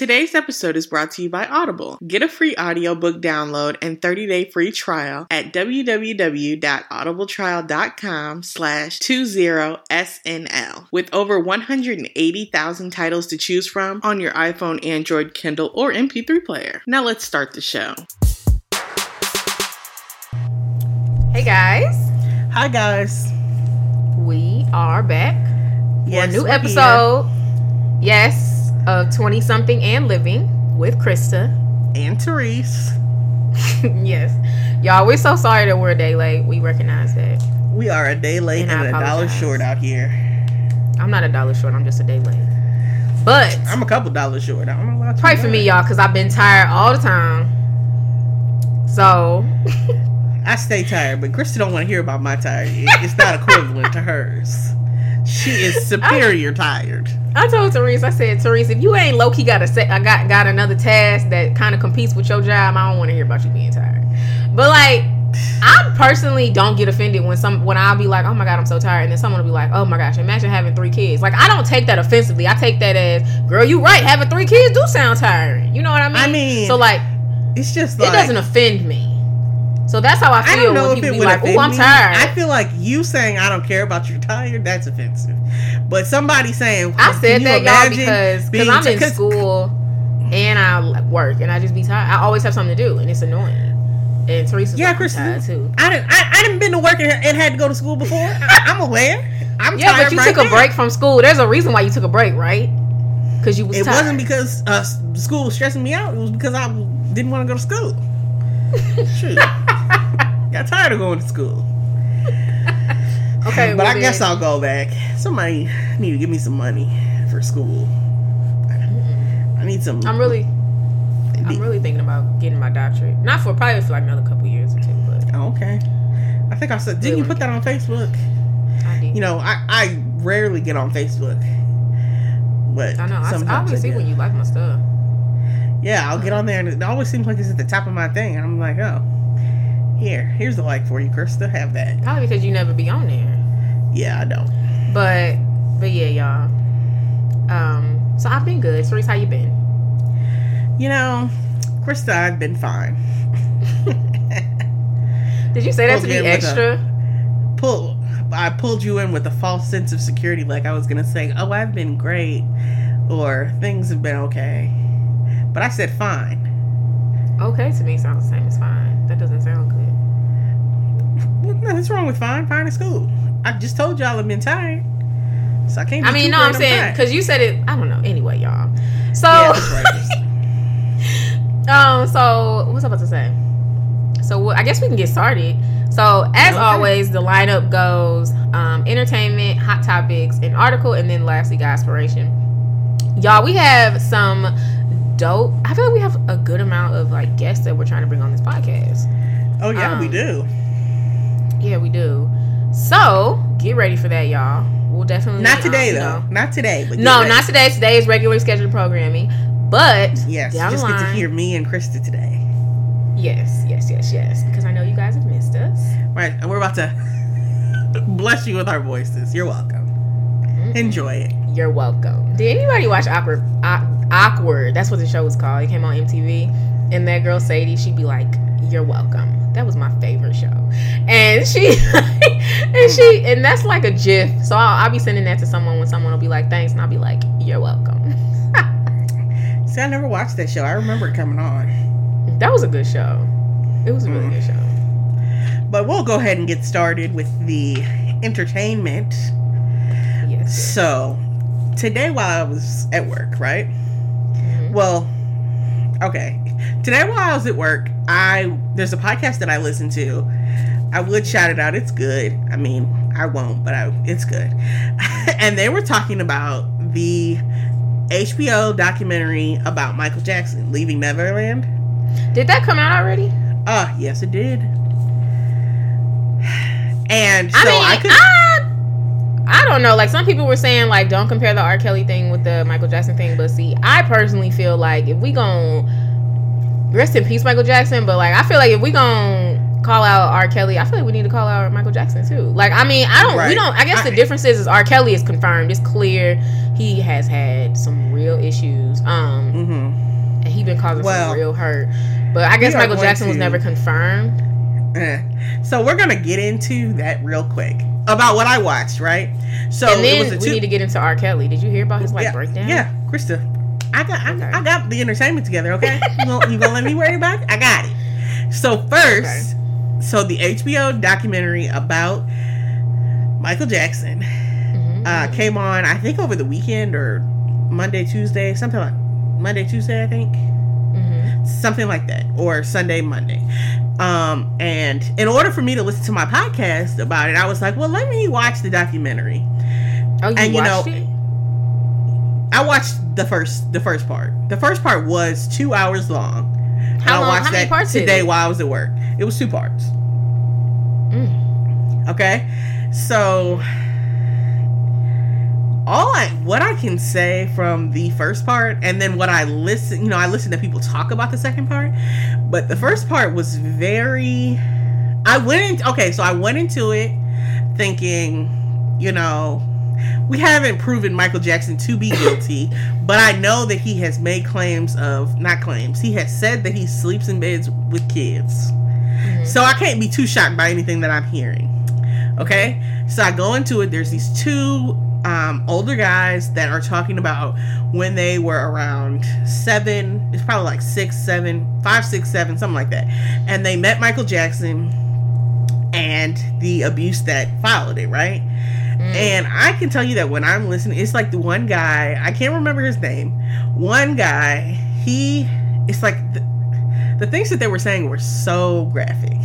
Today's episode is brought to you by Audible. Get a free audiobook download and 30-day free trial at www.audibletrial.com slash 20SNL. With over 180,000 titles to choose from on your iPhone, Android, Kindle, or MP3 player. Now let's start the show. Hey guys, Hi guys. we are back for Yes, a new we're episode. Yes, of 20 something and living with Krista. And Therese. yes. Y'all, we're so sorry that we're a day late. We recognize that. We are a day late And and, a dollar short out here. I'm not a dollar short, I'm just a day late. But I'm a couple dollars short. I don't know why. pray for me, y'all, because I've been tired all the time. So, I stay tired, but Krista don't want to hear about my tired. It's not equivalent to hers. She is superior tired. I told Therese, I said, Therese, if you ain't low key got a set, I got got another task that kind of competes with your job. I don't want to hear about you being tired. But like, I personally don't get offended when some when I'll be like, oh my god, I'm so tired, and then someone will be like, oh my gosh, imagine having three kids. Like, I don't take that offensively. I take that as, girl, you right. Having three kids do sound tiring. You know what I mean? I mean, so like, It's just like it doesn't offend me. So that's how I feel. I don't know when if people it would like, offend I'm me. tired. I feel like you saying I don't care about your tired. That's offensive. But somebody saying I said that y'all because because I'm in school and I work and I just be tired. I always have something to do and it's annoying. And Teresa's Yeah, like, Kristen. tired too. I didn't. I, I didn't been to work and, and had to go to school before. I, I'm aware. I'm Yeah, tired but you right took a break from school. There's a reason why you took a break, right? Because you was It tired. wasn't because uh, school was stressing me out. It was because I didn't want to go to school. Shoot. Got tired of going to school. okay, but well I guess then- I'll go back. Somebody need to give me some money for school. I need some. I'm really, I'm really thinking about getting my doctorate. Not for probably for like another couple years or two, but Oh, okay. I think I said. Didn't you put that on Facebook? I did. You know, I I rarely get on Facebook. But I know. I, I always see when you like my stuff. Yeah, I'll get uh-huh. on there, and it always seems like it's at the top of my thing, and I'm like, oh, here, here's the like for you, Krista. Have that. Probably because you never be on there. Yeah, I don't. But but yeah, y'all. Um, so I've been good. Cerise, how you been? You know, Krista, I've been fine. Did you say that to be with a- extra? Pull, I pulled you in with a false sense of security, like I was gonna say, oh, I've been great, or things have been okay, but I said fine. Okay, to me sounds the same as fine. That doesn't sound good. Nothing's wrong with fine. Fine is cool. I just told y'all I've been tired, so I can't. Be I mean, no, I'm saying because you said it. I don't know. Anyway, y'all. So, Yeah, that's right, Krista. um, so what's I about to say? So I guess we can get started. So as Okay. always, the lineup goes um, entertainment, hot topics, an article, and then lastly, aspiration. Y'all, we have some dope. I feel like we have a good amount of like guests that we're trying to bring on this podcast. Oh yeah, we Um, do. Yeah, we do. So get ready for that, y'all. We'll definitely Not um, today you though. know- Not today. But No, ready. not today. Today is regular scheduled programming. But Yes, down just the get to hear me and Krista today. yes, yes, yes, yes. Because I know you guys have missed us. Right, and we're about to bless you with our voices. You're welcome. Enjoy it. You're welcome. Did anybody watch Awkward? Awkward. That's what the show was called. It came on MTV. And that girl Sadie, she'd be like, "You're welcome." That was my favorite show. And she, and she, and that's like a GIF. So I'll, I'll be sending that to someone when someone will be like, "Thanks," and I'll be like, "You're welcome." See, I never watched that show. I remember it coming on. That was a good show. It was a really Mm. good show. But we'll go ahead and get started with the entertainment. Yes. So, today while I was at work, right? Mhm. Well, okay. Today while I was at work, I there's a podcast that I listen to. I would shout it out. It's good. I mean, I won't, but I, it's good. and they were talking about the HBO documentary about Michael Jackson leaving Neverland. Did that come out already? Ah, yes, it did. And so I mean, I could. I, I don't know. Like some people were saying, like don't compare the R. Kelly thing with the Michael Jackson thing. But see, I personally feel like if we gon' rest in peace, Michael Jackson. But like I feel like if we gonna call out R. Kelly. I feel like we need to call out Michael Jackson too. Like, I mean, I don't. Right. We don't. I guess the difference is, is R. Kelly is confirmed. It's clear he has had some real issues. Um, Mm-hmm. and he been causing Well, some real hurt. But I guess Michael Jackson was never confirmed. Eh. So we're gonna get into that real quick about what I watched, right? So and it was then a we two- need to get into R. Kelly. Did you hear about his like yeah, breakdown? Yeah, Krista, I got I, Okay. I got the entertainment together. Okay, you gonna, you gonna let me worry about it? I got it. So first, so the HBO documentary about Michael Jackson Mhm. uh, came on. I think over the weekend or Monday, Tuesday, something like Monday, Tuesday. I think Mhm. something like that, or Sunday, Monday. Um, and in order for me to listen to my podcast about it, I was like, well, let me watch the documentary. Oh, you and you know, it? I watched the first the first part. The first part was two hours long. How I long- watched how many parts today while I was at work. It was two parts. Mm. Okay, so all I what I can say from the first part, and then what I listen, you know, I listen to people talk about the second part, but the first part was very. I went in, okay, so I went into it thinking, you know, we haven't proven Michael Jackson to be guilty, but I know that he has made claims of not claims. He has said that he sleeps in beds with kids. Mhm. So I can't be too shocked by anything that I'm hearing. Okay? So I go into it. There's these two um, older guys that are talking about when they were around seven, it's probably like six, seven, five, six, seven, something like that. And they met Michael Jackson and the abuse that followed it, right? Mm. And I can tell you that when I'm listening, it's like the one guy, I can't remember his name. One guy, he, it's like the, the things that they were saying were so graphic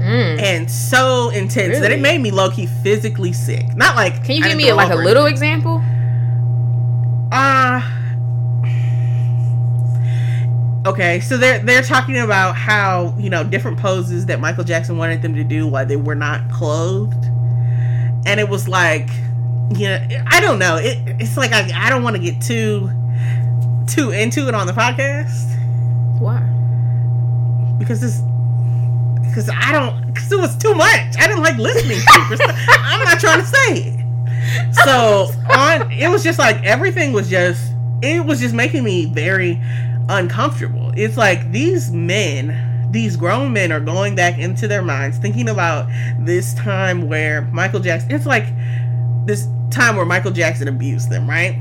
Mm. and so intense that it made me low key physically sick. Not like Can you give me throw like a little example? Uh Okay, so they're they're talking about how, you know, different poses that Michael Jackson wanted them to do while they were not clothed. And it was like you know, I don't know. It it's like I, I don't want to get too too into it on the podcast Why? because this because I don't because it was too much. I didn't like listening to it. I'm not trying to say it. So on it was just like everything was just it was just making me very uncomfortable. It's like these men, these grown men are going back into their minds thinking about this time where Michael Jackson it's like this time where Michael Jackson abused them, right?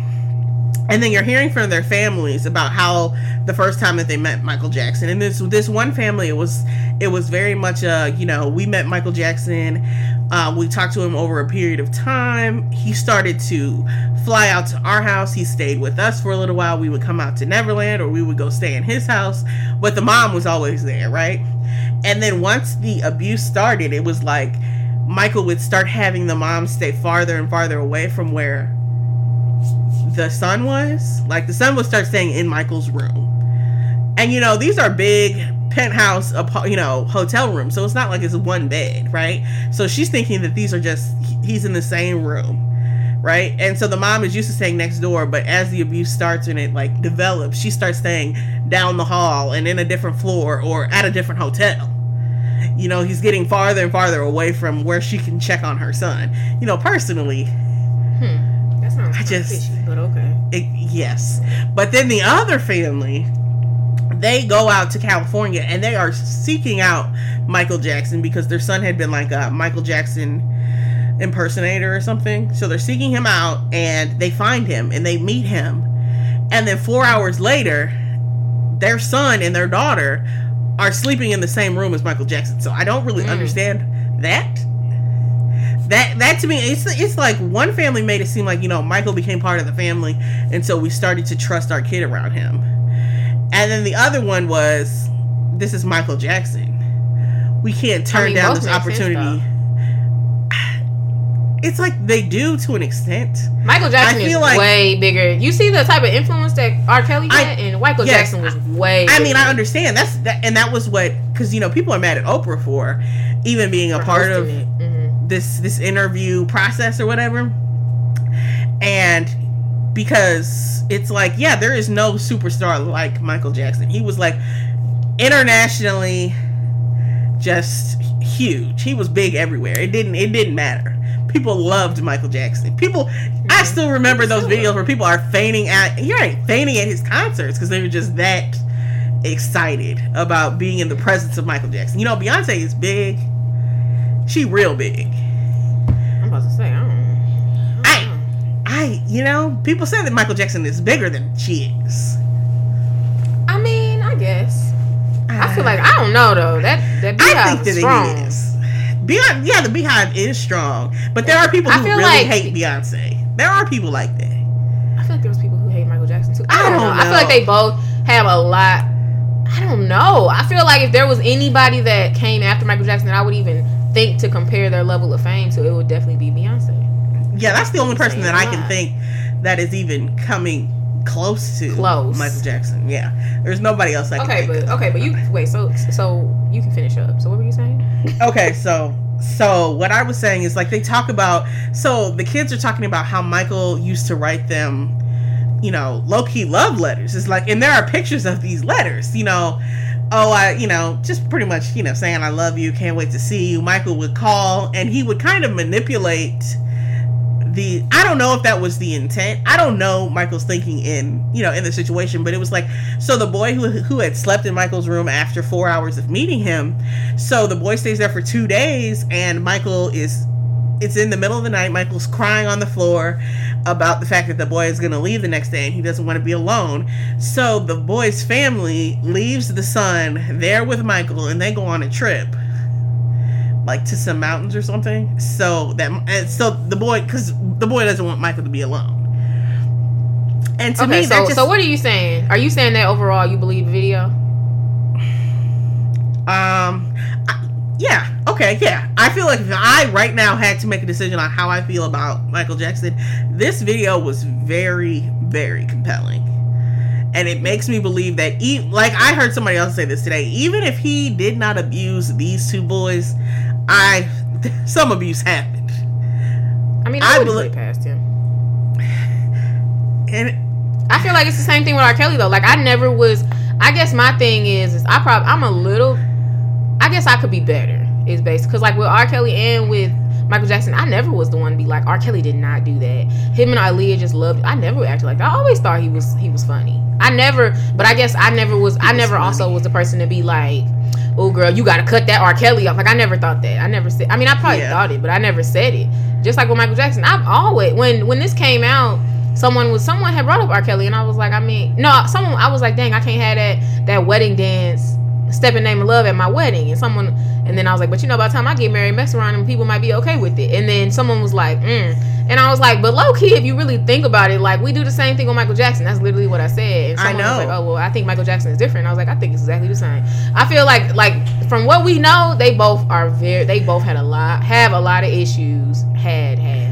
And then you're hearing from their families about how the first time that they met Michael Jackson. And this this one family it was it was very much uh you know we met Michael Jackson uh, we talked to him over a period of time. He started to fly out to our house. He stayed with us for a little while. We would come out to Neverland or we would go stay in his house. But the mom was always there right? And then once the abuse started it was like Michael would start having the mom stay farther and farther away from where the son was. Like the son would start staying in Michael's room. And you know, these are big penthouse you know, hotel rooms. So it's not like it's one bed, right? So she's thinking that these are just he's in the same room. Right? And so the mom is used to staying next door, but as the abuse starts and it like develops, she starts staying down the hall and in a different floor or at a different hotel. You know, he's getting farther and farther away from where she can check on her son. You know, personally, Hmm. Sounds I just- fishy, but okay. it, yes. But then the other family, they go out to California and they are seeking out Michael Jackson because their son had been like a Michael Jackson impersonator or something. So they're seeking him out and they find him and they meet him. And then four hours later, their son and their daughter are sleeping in the same room as Michael Jackson. So I don't really Mm. understand that. That that to me, it's it's like one family made it seem like you know Michael became part of the family, and so we started to trust our kid around him. And then the other one was, this is Michael Jackson. We can't turn mean, down this make sense, opportunity. it's like they do to an extent. Michael Jackson I is like- way bigger. You see the type of influence that R. Kelly I- had, and Michael yes, Jackson was way. I mean, I understand that's that, and that was what because you know people are mad at Oprah for even being a for part of it. This this interview process or whatever and because it's like yeah there is no superstar like michael jackson he was like internationally just huge. He was big everywhere. It didn't it didn't matter. People loved Michael Jackson. People, I still remember those videos where people are fainting at you're right, fainting at his concerts because they were just that excited about being in the presence of Michael Jackson. You know, Beyonce is big. She real big. I'm about to say, I don't. I, I, you know, people say that Michael Jackson is bigger than she is. I mean, I guess. I feel like I don't know though. That that I BeyHive think is that strong. it is. Beyond, yeah, the BeyHive is strong, but there are people I who feel really like- hate Beyonce. There are people like that. I feel like there was people who hate Michael Jackson too. I I don't, know. don't I feel like they both have a lot. I don't know. I feel like if there was anybody that came after Michael Jackson that I would even think to compare their level of fame to, it would definitely be Beyonce. Yeah, that's the only person that I can think that is even coming close to Close. Michael Jackson. Yeah, there's nobody else I can Okay, think but okay, but you wait. So so you can finish up. So what were you saying? Okay, so so what I was saying is like they talk about so the kids are talking about how Michael used to write them, you know, low key love letters. It's like and there are pictures of these letters, you know. Oh, I, you know, just pretty much, you know, saying I love you, can't wait to see you. Michael would call and he would kind of manipulate the I don't know if that was the intent. I don't know Michael's thinking in you know in the situation, but it was like so the boy who who had slept in Michael's room after four hours of meeting him, so the boy stays there for two days, and Michael is it's in the middle of the night. Michael's crying on the floor about the fact that the boy is going to leave the next day and he doesn't want to be alone. So the boy's family leaves the son there with Michael and they go on a trip like to some mountains or something. So that and so the boy cuz the boy doesn't want Michael to be alone. And to okay, me so just so what are you saying? Are you saying that overall you believe the video? Um, I- yeah, okay, yeah. I feel like if I right now had to make a decision on how I feel about Michael Jackson, this video was very, very compelling. And it makes me believe that, e- like I heard somebody else say this today, even if he did not abuse these two boys, I some abuse happened. I mean, I, I would belie- past him. And I feel like it's the same thing with R. Kelly though. Like I never was. I guess my thing is, is I probably I'm a little. I guess I could be better. Is based because like with R. Kelly and with Michael Jackson, I never was the one to be like R. Kelly did not do that. Him and Aaliyah just loved. I never acted like that. I always thought he was he was funny. I never, but I guess I never was. I was never funny. also was the person to be like. Oh girl, you gotta cut that R. Kelly off. Like I never thought that. I never said. I mean, I probably Yeah. thought it, but I never said it. Just like with Michael Jackson, I've always when when this came out, someone was someone had brought up R. Kelly, and I was like, I mean, no, someone I was like, dang, I can't have that that wedding dance, step in name of love at my wedding, and someone, and then I was like, but you know, by the time I get married, mess around, and people might be okay with it, and then someone was like, mm. and I was like, but low key, if you really think about it, like we do the same thing with Michael Jackson. That's literally what I said. And I someone was know. like, oh well, I think Michael Jackson is different. I was like, I think it's exactly the same. I feel like like from what we know, they both are very, they both had a lot, have a lot of issues, had have.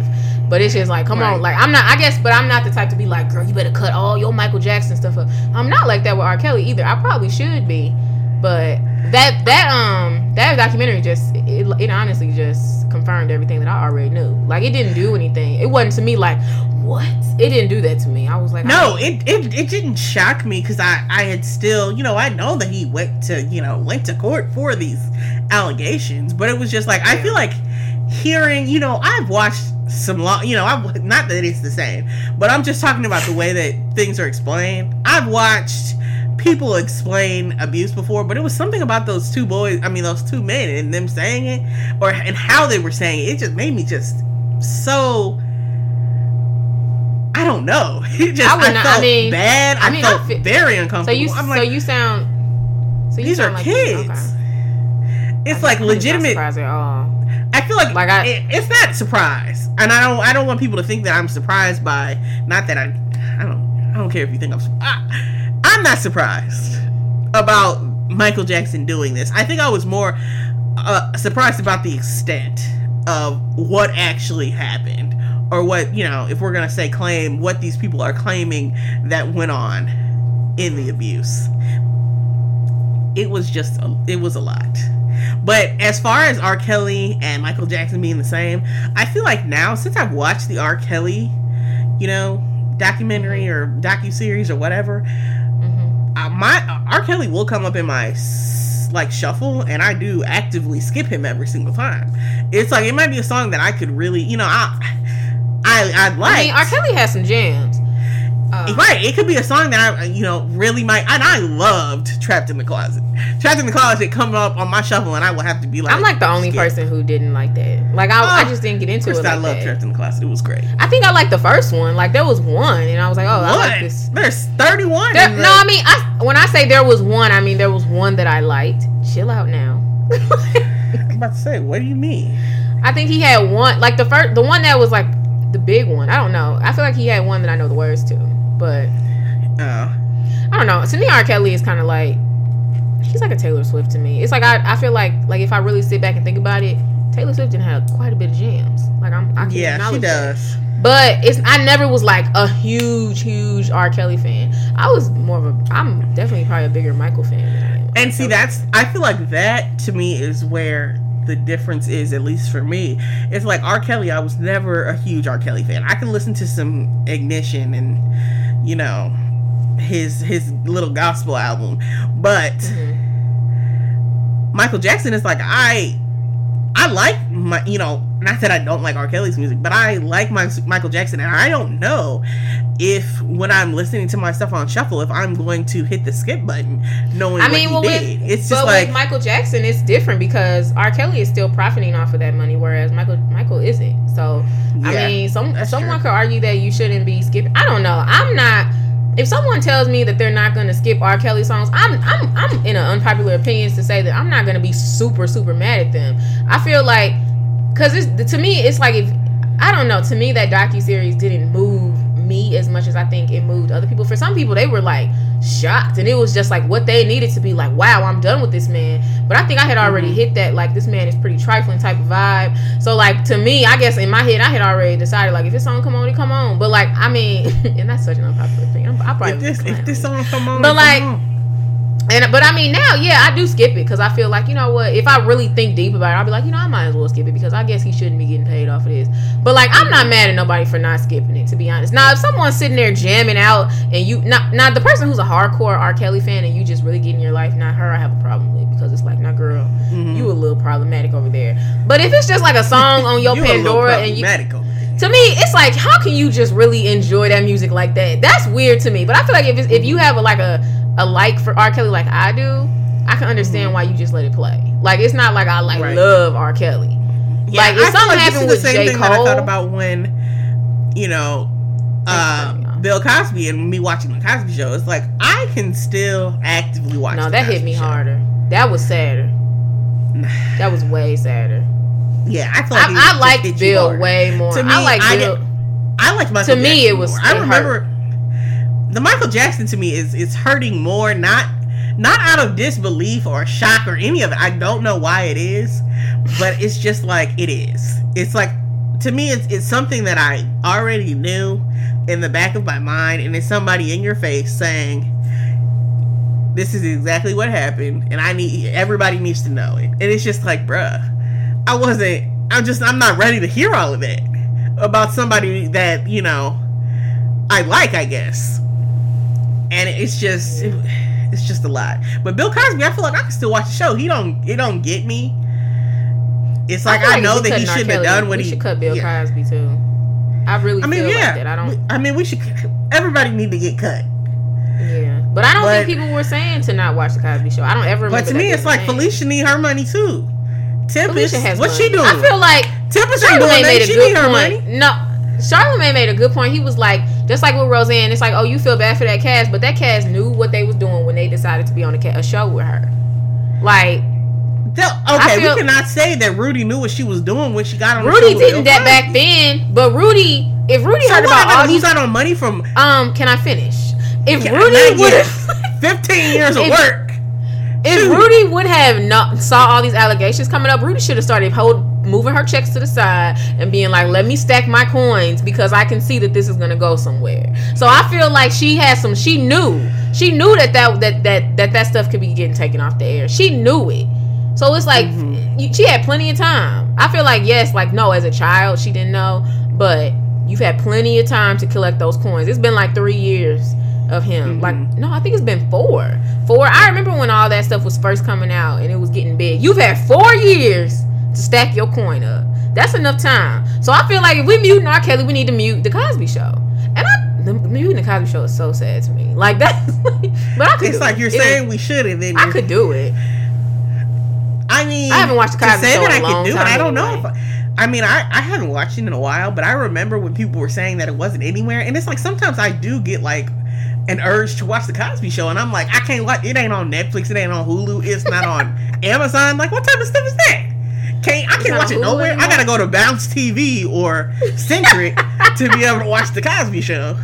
But it's just like, come Right. on, like I'm not. I guess, but I'm not the type to be like, girl, you better cut all your Michael Jackson stuff up. I'm not like that with R. Kelly either. I probably should be, but that that um that documentary just it, it honestly just confirmed everything that I already knew. Like it didn't do anything. It wasn't to me like what. It didn't do that to me. I was like, No, I- it, it it didn't shock me because I I had still you know I know that he went to you know went to court for these allegations, but it was just like I feel like hearing you know I've watched some long you know i'm not that it's the same, but I'm just talking about the way that things are explained. I've watched people explain abuse before, but it was something about those two boys. I mean those two men and them saying it or and how they were saying it. It just made me just so. I don't know. It just I I, not- I felt mean- bad. I, I mean, I felt feel- very so uncomfortable. you I'm so you sound. So you these are sound like kids. okay. It's like legitimate. surprised at all. I feel like, Like, I- it, it's not surprise, and I don't. I don't want people to think that I'm surprised by. Not that I. I don't. I don't care if you think I'm. I, I'm not surprised about Michael Jackson doing this. I think I was more uh, surprised about the extent of what actually happened, or what you know. If we're gonna say claim, what these people are claiming that went on in the abuse. It was just. A, it was a lot. But as far as R. Kelly and Michael Jackson being the same, I feel like now since I've watched the R. Kelly, you know, documentary or docu series or whatever, my R. Kelly will come up in my like shuffle, and I do actively skip him every single time. It's like it might be a song that I could really, you know, I I I like. I mean, R. Kelly has some jams. Uh, Right, it could be a song that I, you know, really might. And I loved "Trapped in the Closet." "Trapped in the Closet" come up on my shuffle, and I would have to be like, I'm like the only skip. person who didn't like that. Like I, I Oh, just didn't get into it. I love "Trapped in the Closet." It was great. I think I liked the first one. Like there was one, and I was like, oh, I like this. There's 31. There, the- no, I mean, I when I say there was one, I mean there was one that I liked. Chill out now. I'm about to say, what do you mean? I think he had one, like the first, the one that was like the big one. I don't know. I feel like he had one that I know the words to, but Oh, I don't know. To me, R. Kelly is kind of like he's like a Taylor Swift to me. It's like I, I feel like like if I really sit back and think about it, Taylor Swift didn't have quite a bit of jams. Like I'm, I can yeah, she acknowledge that. does. But it's I never was like a huge, huge R. Kelly fan. I was more of a I'm definitely probably a bigger Michael fan than And see, that's I feel like that to me is where the difference is, at least for me. It's like R. Kelly. I was never a huge R. Kelly fan. I can listen to some Ignition and you know his his little gospel album, but Mhm. Michael Jackson is like I I like my you know not that I don't like R. Kelly's music, but I like my Michael Jackson, and I don't know if when I'm listening to my stuff on shuffle, if I'm going to hit the skip button, knowing I mean, what well, with. It's just like with Michael Jackson, it's different because R. Kelly is still profiting off of that money, whereas Michael Michael isn't. So I mean, some someone true. could argue that you shouldn't be skipping. I don't know. I'm not. If someone tells me that they're not going to skip R. Kelly songs, I'm I'm I'm in an unpopular opinions to say that I'm not going to be super super mad at them. I feel like because to me it's like if I don't know to me that docu series didn't move me as much as I think it moved other people. For some people, they were like shocked, and it was just like what they needed to be like. Wow, I'm done with this man. But I think I had already Mhm. hit that like this man is pretty trifling type of vibe. So like to me, I guess in my head, I had already decided like if this song come on, it come on. But like I mean, and that's such an unpopular thing. I'm, I probably if this if this song come on, But, like, on. And but I mean now, yeah, I do skip it because I feel like you know what? If I really think deep about it, I'll be like, you know, I might as well skip it because I guess he shouldn't be getting paid off of this. But like, I'm not mad at nobody for not skipping it. To be honest, now if someone's sitting there jamming out and you not not the person who's a hardcore R. Kelly fan and you just really getting your life, not her, I have a problem with because it's like, nah, girl, Mhm. you a little problematic over there. But if it's just like a song on your You Pandora and you problematic over there. To me, it's like, how can you just really enjoy that music like that? That's weird to me. But I feel like if it's, if you have a, like a a like for R. Kelly like I do, I can understand why you just let it play. Like it's not like I like. Right. love R. Kelly. Yeah, Like, if I something this happened is with the same J. thing that I Cole- thought about when, you know, uh, Bill Cosby and me watching the Cosby Show. It's like I can still actively watch. No, that hit me Show. harder. That was sadder. That was way sadder. Yeah, I feel like I, I liked Bill harder. way more. To me, I like I Bill. I like Michael. To me, it was- more. I it remember the Michael Jackson to me is is hurting more, not not out of disbelief or shock or any of it. I don't know why it is, but it's just like it is. It's like to me, it's it's something that I already knew in the back of my mind, and it's somebody in your face saying. This is exactly what happened, and I need everybody needs to know it. And it's just like, bruh, I wasn't. I'm just. I'm not ready to hear all of that about somebody that you know I like, I guess. And it's just it's just a lot. But Bill Cosby, I feel like I can still watch the show. He don't it don't get me. It's like feel I, know that he shouldn't have done what we he should cut Bill yeah. Cosby too. I really I mean, feel yeah. like that. I don't. I mean, we should. Everybody need to get cut. Yeah, but I don't But- think people were saying to not watch the Cosby Show. I don't ever. But to me, it's like. Phylicia need her money too. Tempestt, what's money. she doing? I feel like Tempestt Charlamagne made a She good point. money. No, Charlamagne made a good point. He was like, just like with Roseanne, it's like, oh, you feel bad for that cast, but that cast knew what they was doing when they decided to be on a, ca- a show with her. Like Okay, feel- we cannot say that Rudy knew what she was doing when she got on. the Rudy didn't that back then, but Rudy, if Rudy So heard what? About all these, out on money from um, can I finish? If Rudy would have. 15 years of work. If Rudy would have not saw all these allegations coming up, Rudy should have started hold, moving her checks to the side and being like, "Let me stack my coins because I can see that this is gonna go somewhere." So I feel like she had some. She knew. She knew that that that that that, that stuff could be getting taken off the air. She knew it. So it's like Mhm. you- she had plenty of time. I feel like yes, like no, as a child she didn't know, but you've had plenty of time to collect those coins. It's been like three years. Of him. Mhm. Like, no, I think it's been four. Four. I remember when all that stuff was first coming out and it was getting big. You've had four years to stack your coin up. That's enough time. So I feel like if we mute R. Kelly, we need to mute the Cosby Show. And I, the muting the Cosby Show is so sad to me. Like that's, but I could. It's like it. you're It- saying we should, and then I could do it. I mean, I haven't watched the Cosby Show that in a I long could do it. time I don't know anyway. I, I mean, I, I haven't watched it in a while, but I remember when people were saying that it wasn't anywhere, and it's like sometimes I do get like an urge to watch the Cosby Show, and I'm like, I can't watch. It ain't on Netflix. It ain't on Hulu. It's not on Amazon. Like, what type of stuff is that? Can't I can't watch it nowhere. I gotta go to Bounce TV or Centric to be able to watch the Cosby Show.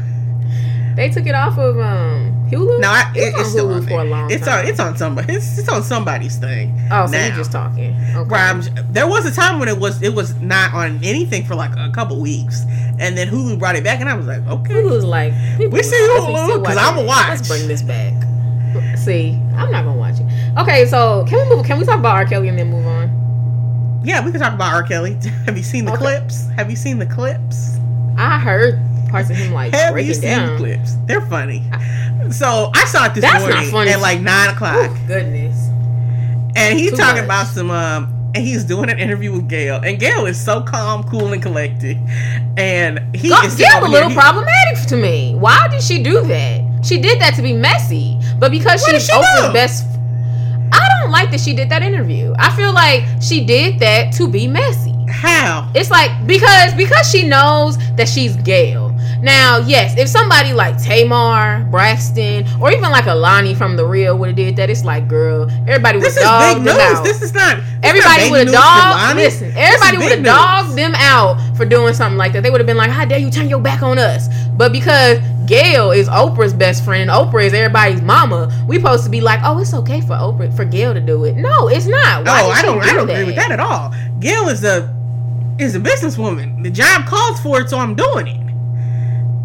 They took it off of um Hulu. No, I, It it, was it's still Hulu on for a long It's time. on. It's on somebody. It's, it's on somebody's thing. oh, so you're just talking. Okay. Where I'm, there was a time when it was it was not on anything for like a couple weeks, and then Hulu brought it back, and I was like, okay, Hulu's like We see Hulu, still 'cause watch I'ma watch. Let's bring this back. See, I'm not gonna watch it. Okay, so can we move? Can we talk about R. Kelly and then move on? yeah, we can talk about R. Kelly. Have you seen the Okay. clips? Have you seen the clips? I heard parts of him like Have you breaking seen down. clips? They're funny. So I saw it this That's not morning funny. at like nine o'clock, goodness. and he's Too talking much. about some um. And he's doing an interview with Gayle, and Gayle is so calm, cool, and collected. And he Gayle is over a here, little he- problematic to me. Why did she do that? She did that to be messy, but because What did she's she Oprah's do? best. I don't like that she did that interview. I feel like she did that to be messy. How? It's like because because she knows that she's Gayle. Now, yes, if somebody like Tamar, Braxton, or even like Alani from the real would have did that, it's like, girl, everybody would This is dog big them news. out. This is not. this Everybody would have dogged. Listen, everybody would have dogged them out for doing something like that. They would have been like, "How dare you turn your back on us?" But because Gayle is Oprah's best friend, Oprah is everybody's mama, we supposed to be like, "Oh, it's okay for Oprah for Gayle to do it." No, it's not. Why oh, I don't. do I don't agree with that at all. Gayle is a is a businesswoman. The job calls for it, so I'm doing it.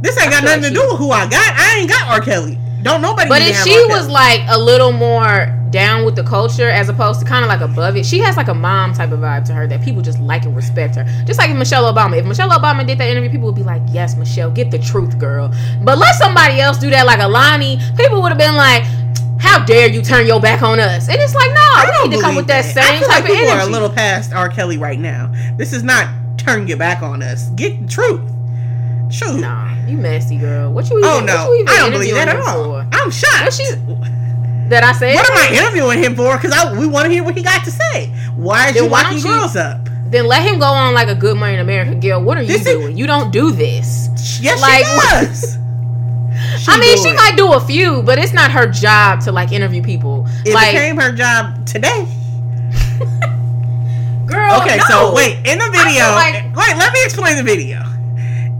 This ain't got nothing like to she- do with who I got. I ain't got R. Kelly. Don't nobody. But if she was like a little more down with the culture as opposed to kind of like above it, she has like a mom type of vibe to her that people just like and respect her. Just like Michelle Obama. If Michelle Obama did that interview, people would be like, "Yes, Michelle, get the truth, girl." But let somebody else do that, like Alani. People would have been like, "How dare you turn your back on us?" And it's like, no, I we don't need to come with that, I same feel type like of people energy. are a little past R. Kelly right now. This is not turn your back on us. Get the truth. Shoot. Nah, you messy girl. What you? Oh, even, Oh no, even I don't believe that at all. for? I'm shocked. What she? That I said. What am I interviewing him for? Because I we want to hear what he got to say. Why are Then you why locking you- girls up? Then let him go on like a Good Morning America. girl. what are you This is- doing? You don't do this. Yes, Like, she does. She I mean, she it. might do a few, but it's not her job to like interview people. It like, became her job today. girl. Okay, no. so wait, in the video, like- wait, let me explain the video.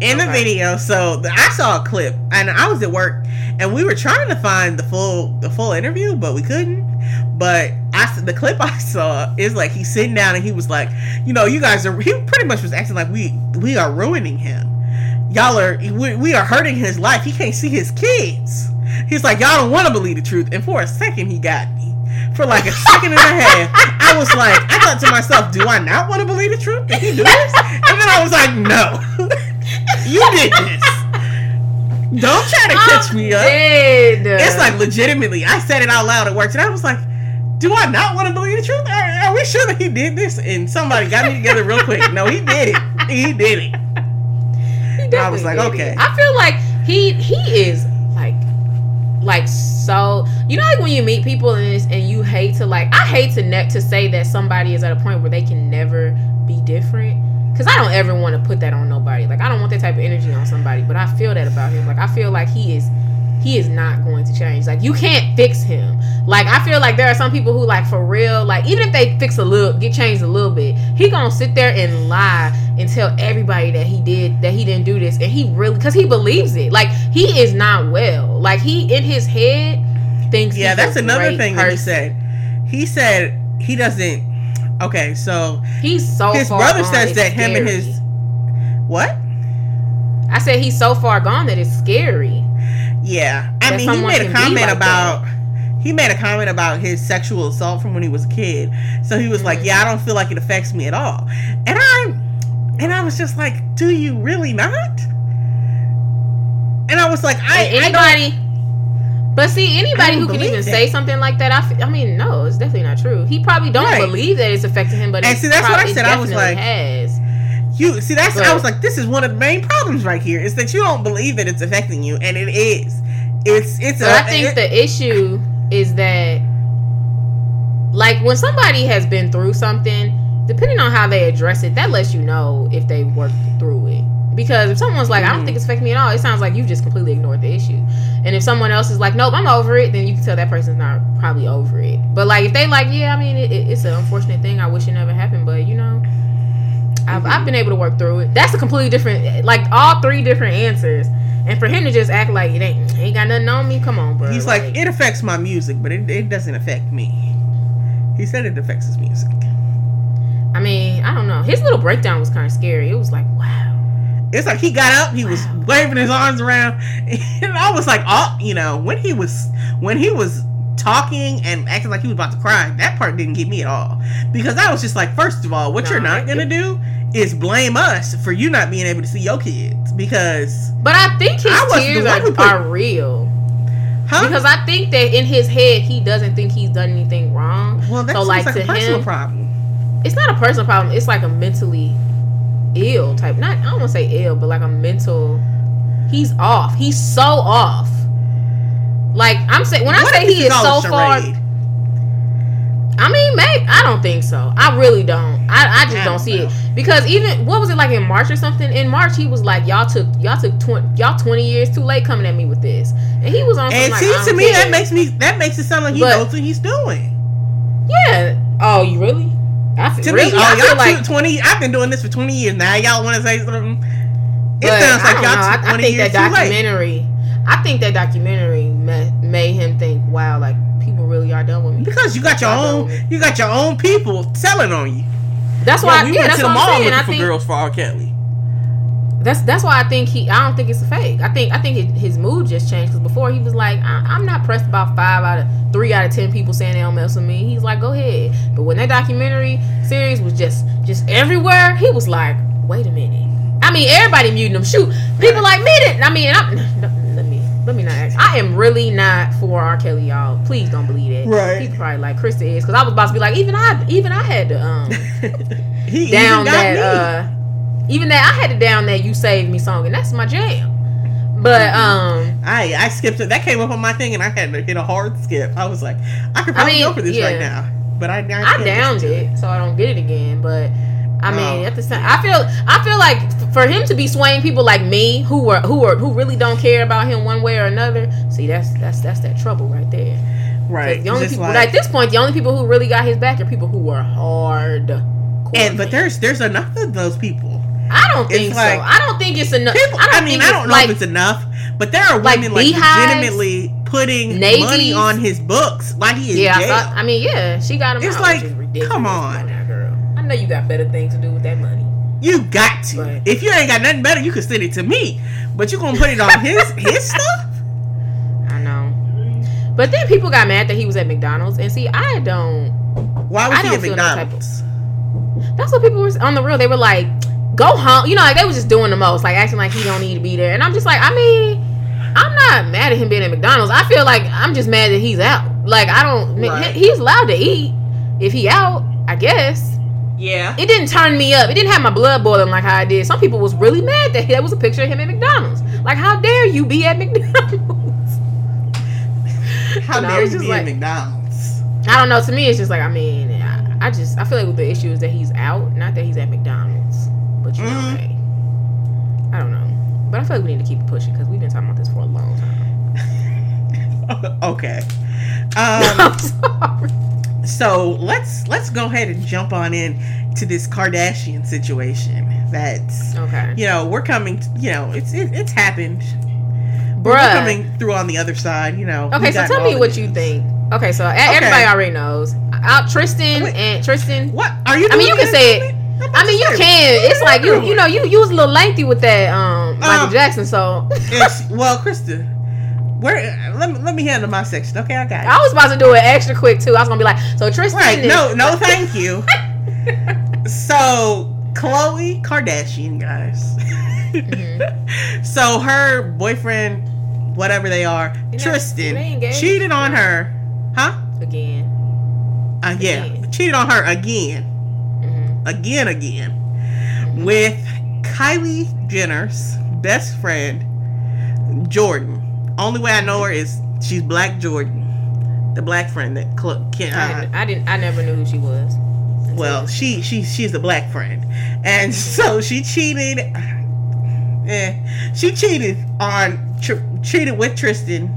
In the video, so the, I saw a clip, and I was at work, and we were trying to find the full the full interview, but we couldn't. But I the clip I saw is like he's sitting down, and he was like, you know, you guys are. He pretty much was acting like we we are ruining him. Y'all are we, we are hurting his life. He can't see his kids. He's like, y'all don't want to believe the truth. And for a second, he got me. For like a second and a half, I was like, I thought to myself, do I not want to believe the truth? Did he do this? And then I was like, no, you did this. Don't try to catch me up. Dead. It's like legitimately, I said it out loud at work, and I was like, do I not want to believe the truth? Are, are we sure that he did this? And somebody got me together real quick. No, he did it. He did it. He I was like, okay. it. I feel like he he is like like so you know like when you meet people and it's, and you hate to like I hate to ne- to say that somebody is at a point where they can never be different because I don't ever want to put that on nobody. Like I don't want that type of energy on somebody but I feel that about him. Like I feel like he is he is not going to change. Like you can't fix him. Like I feel like there are some people who like for real like even if they fix a little get changed a little bit he gonna sit there and lie and tell everybody that he did that he didn't do this and he really because he believes it. Like he is not well. Like he in his head thinks Yeah, that's another thing that he said. He said he doesn't. Okay, so he's so his brother gone, says that him and his what? I said he's so far gone that it's scary Yeah, I mean, he made a comment like about. He made a comment about his sexual assault from when he was a kid. So he was like, Mhm. "Yeah, I don't feel like it affects me at all." And I, and I was just like, "Do you really not?" And I was like, "I, And I don't." anybody But see, anybody who can even that. say something like that, I, f- I mean, no, it's definitely not true. He probably don't Right. believe that it's affecting him, but And see, that's what I said. I was like- has. You see, that's I was like, this is one of the main problems right here. Is that you don't believe that it's affecting you, and it is. It's it's. But a, I think it- the issue is that, like, when somebody has been through something, depending on how they address it, that lets you know if they worked through it. Because if someone's like, I don't think it's affecting me at all, it sounds like you just completely ignored the issue. And if someone else is like, nope, I'm over it, then you can tell that person's not probably over it. But like, if they like, yeah, I mean, it, it- it's an unfortunate thing. I wish it never happened, but you know, I've, I've been able to work through it. That's a completely different, like all three different answers. And for him to just act like it ain't, ain't got nothing on me, come on, bro. he's like, it affects my music, but it, it doesn't affect me. He said it affects his music. I mean, I don't know. His little breakdown was kind of scary. It was like, wow. It's like he got up, he was waving his arms around, and I was like, oh, you know, when he was when he was talking and acting like he was about to cry, that part didn't get me at all because I was just like, first of all, what you're not gonna do is blame us for you not being able to see your kids because, But I think his I tears the one who are, put- are real. huh? Because I think that in his head, he doesn't think he's done anything wrong. well, that so, like, like, to a personal him- problem. It's not a personal problem. It's like a mentally ill type. Not, I don't want to say ill, but like a mental. He's off. He's so off. Like I'm saying, when I What say he is so far. I mean, maybe I don't think so. I really don't. I, I just I don't, don't see know. it because even what was it like in March or something? In March, he was like, "Y'all took y'all took twenty y'all twenty years too late coming at me with this," and he was on. And see, I to me, care. that makes me that makes it sound like he But- knows what he's doing. yeah. Oh, you really? I To really, me, oh, I y'all like, twenty. I've been doing this for twenty years now. Y'all want to say something? It sounds I like y'all know. I, I think years that documentary. I think that documentary ma- made him think, "Wow, like people really are done with me." Because you got your own, you got your own people telling on you. That's why. we yeah, went that's to the mall looking I for think girls for R. Kelly. That's that's why I think he. I don't think it's a fake. I think I think his, his mood just changed because before he was like, I, I'm not pressed about five out of three out of ten people saying they don't mess with me. He's like, go ahead. But when that documentary series was just just everywhere, he was like, wait a minute. I mean, everybody muting him. Shoot, people like me did. I mean, I'm, let me let me not. Ask. I am really not for R. Kelly, y'all. Please don't believe it. Right. He's probably like Krista is because I was about to be like, even I even I had to um he down that me. uh even that I had to down that you saved me song and that's my jam. But Mm-hmm. um I I skipped it. That came up on my thing, and I had to hit a hard skip. I was like, I could I probably mean, go for this right now, but I I, I downed to it so I don't get it again. But I mean Oh. at the same I feel I feel like for him to be swaying people like me who are who are who really don't care about him one way or another, see that's that's that's that trouble right there. Right. The only Just people like- at this point, the only people who really got his back are people who were hard. and but there's there's enough of those people. I don't think like- so. I don't think it's enough. People. I, don't I, mean, think I it's don't know like, if it's enough, but there are women like beehives, legitimately putting Navies. money on his books like he is Yeah, I, thought, I mean, yeah, she got him. It's out, like, which is ridiculous. come on. now, girl. I know you got better things to do with that money. You got to. Right. If you ain't got nothing better, you can send it to me. But you gonna put it on his his stuff? I know. But then people got mad that he was at McDonald's, and see, I don't. Why was I he don't at feel no type of- McDonald's? That's what people were on the real. They were like, "Go home," you know, like they was just doing the most, like acting like he don't need to be there. And I'm just like, I mean, I'm not mad at him being at McDonald's. I feel like I'm just mad that he's out. Like I don't. Right. he- He's allowed to eat if he out. I guess. Yeah. it didn't turn me up. It didn't have my blood boiling like how I did. Some people was really mad that that was a picture of him at McDonald's. Like, how dare you be at McDonald's? How dare you be at McDonald's? I don't know. To me, it's just like I mean, I, I just I feel like the issue is that he's out, not that he's at McDonald's. But you know, hey, I don't know. But I feel like we need to keep pushing because we've been talking about this for a long time. okay. Um, I'm sorry. so let's let's go ahead and jump on in to this Kardashian situation. That's Okay, you know we're coming. You know it's it, it's happened. But We're coming through on the other side. You know. Okay, so tell me what you news. think. Okay, so e- everybody already knows. Out Tristan Wait. and Tristan. What are you? I mean, you can say to it. Me? I'm about I mean, you can. It's like you, you know, you you was a little lengthy with that, um, Michael Um, Jackson. So It's, well, Krista, where? Let me let me handle my section. Okay, I got it. I was about to do it extra quick too. I was gonna be like, so Tristan. Right. No, no, thank you. so, Khloe Kardashian, guys. Mhm. so, her boyfriend whatever they are, they- Tristan they cheated on her. Huh? Again. Uh, yeah, Again. cheated on her again, again, again, with Kylie Jenner's best friend, Jordyn. Only way I know her is she's Black Jordyn, the black friend that Cl- can, I, I didn't. I never knew who she was. well, she she she's a black friend, and so she cheated. Eh, she cheated on tr- cheated with Tristan,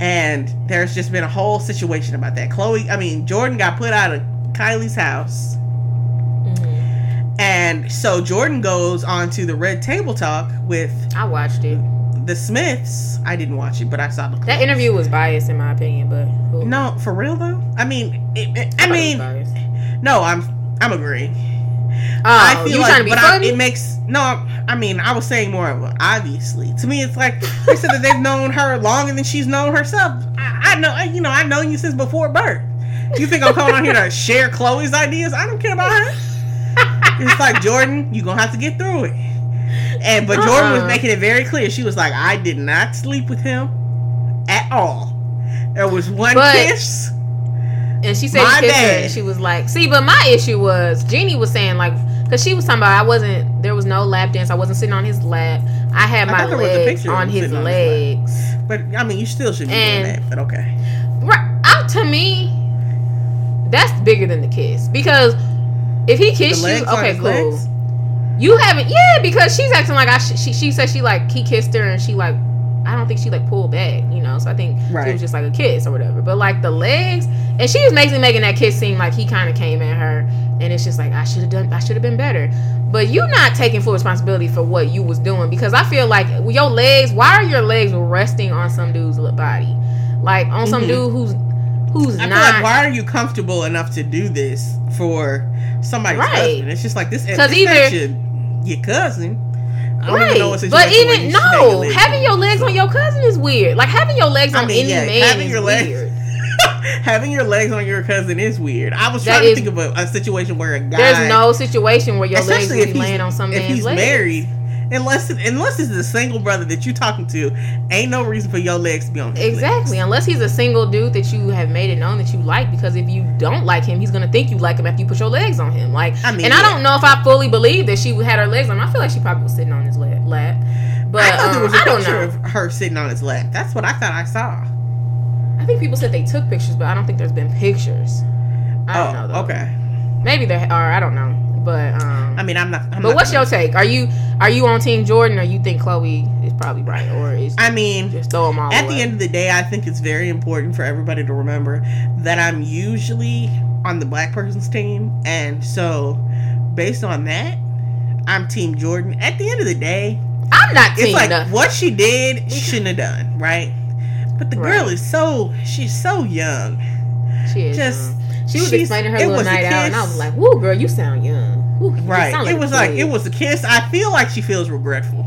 and there's just been a whole situation about that. Khloe, I mean Jordyn, got put out of Kylie's house. And so Jordyn goes on to the Red Table Talk with I watched it. the Smiths. I didn't watch it, but I saw the That interview was biased in my opinion, but who- No, for real though. I mean, it, it- I was mean, no, I'm I'm agreeing. oh, I feel you like, trying to be but I, funny? it makes no. I mean, I was saying more of obviously. To me, it's like they said that they've known her longer than she's known herself. I, I know, you know, I've known you since before birth. You think I'm coming on here to share Khloe's ideas? I don't care about her. It's like Jordyn, you're gonna have to get through it. And but Jordyn was Uh-uh. making it very clear. She was like, I did not sleep with him at all. There was one But- kiss. And she said My she kissed her, and she was like, "See, but my issue was Jeannie was saying like, because she was talking about I wasn't there was no lap dance. I wasn't sitting on his lap. I had I my thought there was a legs picture on his on his legs. But I mean, you still shouldn't be And- doing that. But okay. Right, out to me, that's bigger than the kiss because if he kissed you, okay, cool. legs? You haven't, yeah, because she's acting like I. Sh- she she said she like he kissed her and she like. I don't think she like pulled back, you know. So I think Right. it was just like a kiss or whatever. But like the legs, and she was basically making that kiss seem like he kind of came at her, and it's just like I should have done, I should have been better. But you're not taking full responsibility for what you was doing because I feel like your legs. Why are your legs resting on some dude's body, like on some Mhm. dude who's who's I not feel like why are you comfortable enough to do this for somebody's Right. husband? It's just like this. Eh, 'Cause this either- your, your cousin. I don't right. even but even no, having your legs on your cousin is weird. Like having your legs I on mean, any yeah, man having is your legs- weird. having your legs on your cousin is weird. I was That trying to think of a, a situation where a guy, There's no situation where your legs if be laying on some if man's he's legs. married, unless unless it's a single brother that you're talking to, ain't no reason for your legs to be on his Exactly, legs. unless he's a single dude that you have made it known that you like. Because if you don't like him, he's gonna think you like him after you put your legs on him. Like, I mean, and yeah. I don't know if I fully believe that she had her legs on. I feel like she probably was sitting on his lap. lap. But I thought there um, was a I don't picture know. of her sitting on his lap. That's what I thought I saw. I think people said they took pictures, but I don't think there's been pictures. I don't know. Oh, Though. okay. Maybe there are. I don't know. But um, I mean, I'm not. I'm but not what's your take? Are you are you on Team Jordyn, or you think Khloe is probably right, or is I mean, just throw them all at away? the end of the day, I think it's very important for everybody to remember that I'm usually on the black person's team, and so based on that, I'm Team Jordyn. At the end of the day, I'm not it's like nothing. what she did, she shouldn't have done, right? But the girl is so she's so young. She is just- young. She was she's- explaining her little night out, and I was like, "Woo, girl, you sound young." Woo, Right. sound it was like it was a kiss. I feel like she feels regretful.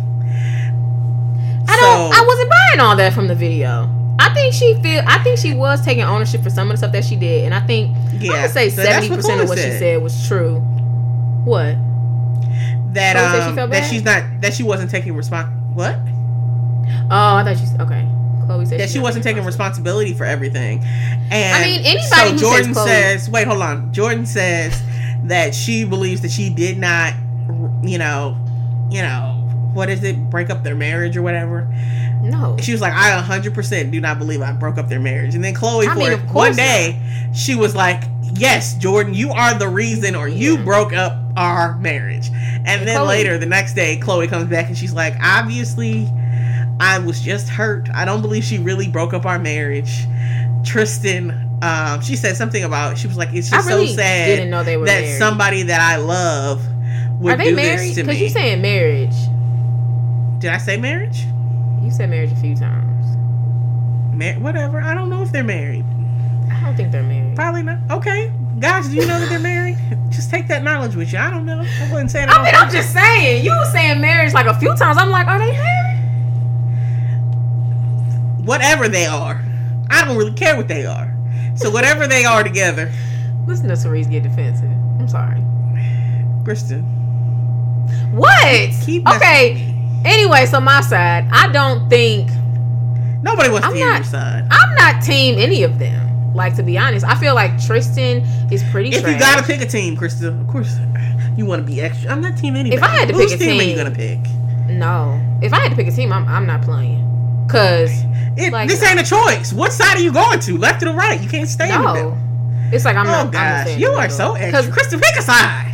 I don't. I wasn't buying all that from the video. I think she feel. I think she was taking ownership for some of the stuff that she did, and I think Yeah, I would say seventy percent of what she said. said was true. What? that said she um felt that she's not that she wasn't taking respons what Oh, I thought you. Okay, Khloe said that she not wasn't taking responsibility for everything. And I mean, anybody so who says Jordyn Khloe- says, wait, hold on. Jordyn says that she believes that she did not, you know, you know, what is it, break up their marriage or whatever. No. She was like, I 100% do not believe I broke up their marriage. And then Khloe, I for mean, one day, she was like, yes, Jordyn, you are the reason, or you Yeah. broke up our marriage. And then Khloe- later, the next day, Khloe comes back and she's like, obviously, I was just hurt. I don't believe she really broke up our marriage. Tristan, um, she said something about, she was like, it's I just really so sad didn't know they were that married. somebody that I love would Are they do married? this to me. Because you saying marriage. Did I say marriage? You said marriage a few times. Mar- whatever. I don't know if they're married. I don't think they're married. Probably not. Okay. Guys, do you know that they're married? Just take that knowledge with you. I don't know. I wasn't saying I mean, I'm just saying. You were saying marriage like a few times. I'm like, are they married? Whatever they are. I don't really care what they are. So whatever they are together, Listen to Cerise get defensive. I'm sorry. Kristen, What? keep Okay. Anyway, so my side, I don't think Nobody wants I'm to hear not- your side. I'm not team any of them. Like to be honest, I feel like Tristan is pretty. If trash. you gotta pick a team, Krista, of course you want to be extra. I'm not team anybody. If I had to Whose pick a team, are you team- gonna pick? no, if I had to pick a team, I'm I'm not playing. Cause It, Like- this ain't a choice. What side are you going to? Left or right? You can't stay in the middle. it's like I'm oh not. I'm gosh, you are so extra. Cause Krista, pick a side.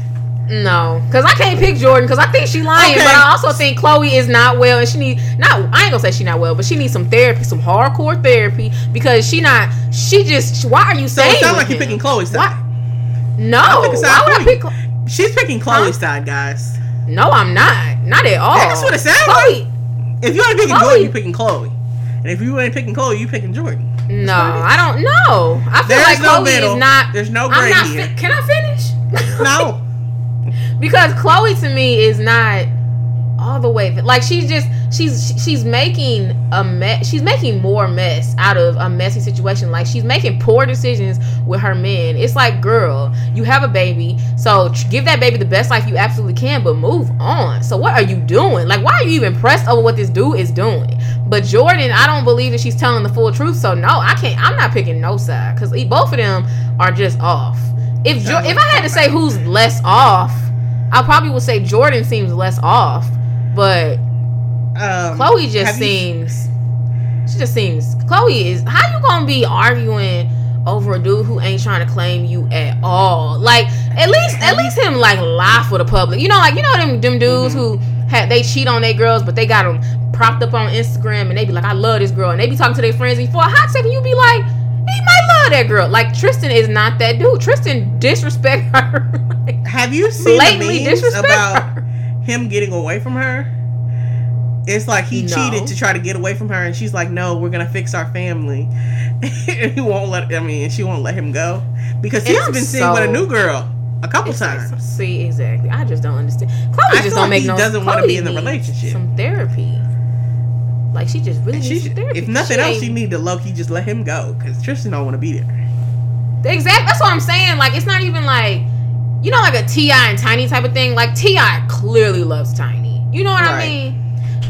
no, cause I can't pick Jordyn because I think she lying, Okay. but I also think Khloe is not well, and she need not. I ain't gonna say she not well, but she needs some therapy, some hardcore therapy because she not. She just. Why are you So saying? it sounds like you're picking Khloe's side. Why? No, pick side why would I pick? She's picking Khloe's side, guys. No, I'm not. Not at all. That's what it sounds Khloe. If you ain't picking Khloe- Jordyn, you picking Khloe. And if you ain't picking Khloe, you picking Jordyn. No, I don't know. I feel There's like no Khloe middle. is not. There's no I'm gray not. here. Fi- can I finish? No. because Khloe to me is not all the way. Like she's just she's she's making a mess she's making more mess out of a messy situation. Like she's making poor decisions with her men. It's like girl you have a baby so give that baby the best life you absolutely can but move on. So what are you doing? Like why are you even pressed over what this dude is doing? But jordyn i don't believe that she's telling the full truth so no i can't i'm not picking no side because both of them are just off. If jo- if i had to say who's less off I probably would say Jordyn seems less off, but Um, Khloe just have you- seems. She just seems. Khloe is. How you gonna be arguing over a dude who ain't trying to claim you at all? Like at least at least him like lie for the public. You know, like you know them them dudes Mm-hmm. who had they cheat on their girls, but they got them propped up on Instagram and they be like, I love this girl, and they be talking to their friends, and for a hot second you be like. He might love that girl. Like Tristan is not that dude. Tristan disrespect her. Like, Have you seen blatantly disrespect about her. Him getting away from her? It's like he No. cheated to try to get away from her, and she's like, "No, we're gonna fix our family." and he won't let. I mean, she won't let him go because he's I'm been seen with a new girl a couple like, times. see, exactly. I just don't understand. Khloe I just feel don't like make he no. doesn't wanna be in the relationship. Some therapy. Like she just really she, therapy. if nothing She else, she need to low key just let him go because Tristan don't want to be there. Exactly. That's what I'm saying. Like it's not even like you know like a T.I. and Tiny type of thing. Like T.I. clearly loves Tiny. You know what I mean?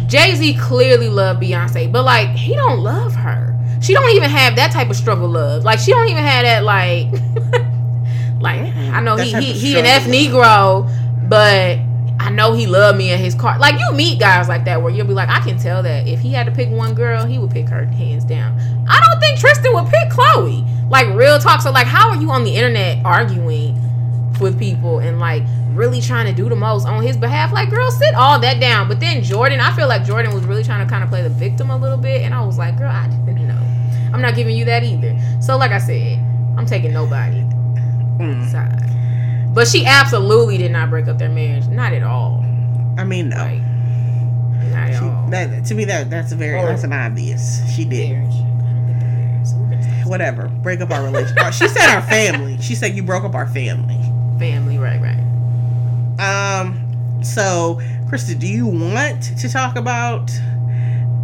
Jay Z clearly loved Beyonce, but like he don't love her. She don't even have that type of struggle love. Like she don't even have that like. like I know That he he he an F Negro, but I know he loved me in his car. Like you meet guys like that where you'll be like, I can tell that if he had to pick one girl, he would pick her hands down. I don't think Tristan would pick Khloe. Like real talk. So like, how are you on the internet arguing with people and like really trying to do the most on his behalf? Like, girl, sit all that down. But then Jordyn, I feel like Jordyn was really trying to kind of play the victim a little bit, and I was like, girl, I didn't know. I'm not giving you that either. So like I said, I'm taking nobody Mm. side. But she absolutely did not break up their marriage. Not at all. I mean, no. Like, not at She, all. that to me, that that's very Oh. that's an obvious. She did. Marriage. I don't think they're married, so we're gonna stop Whatever. Break up our relationship. she said our family. She said you broke up our family. Family, right, right. Um. So, Krista, do you want to talk about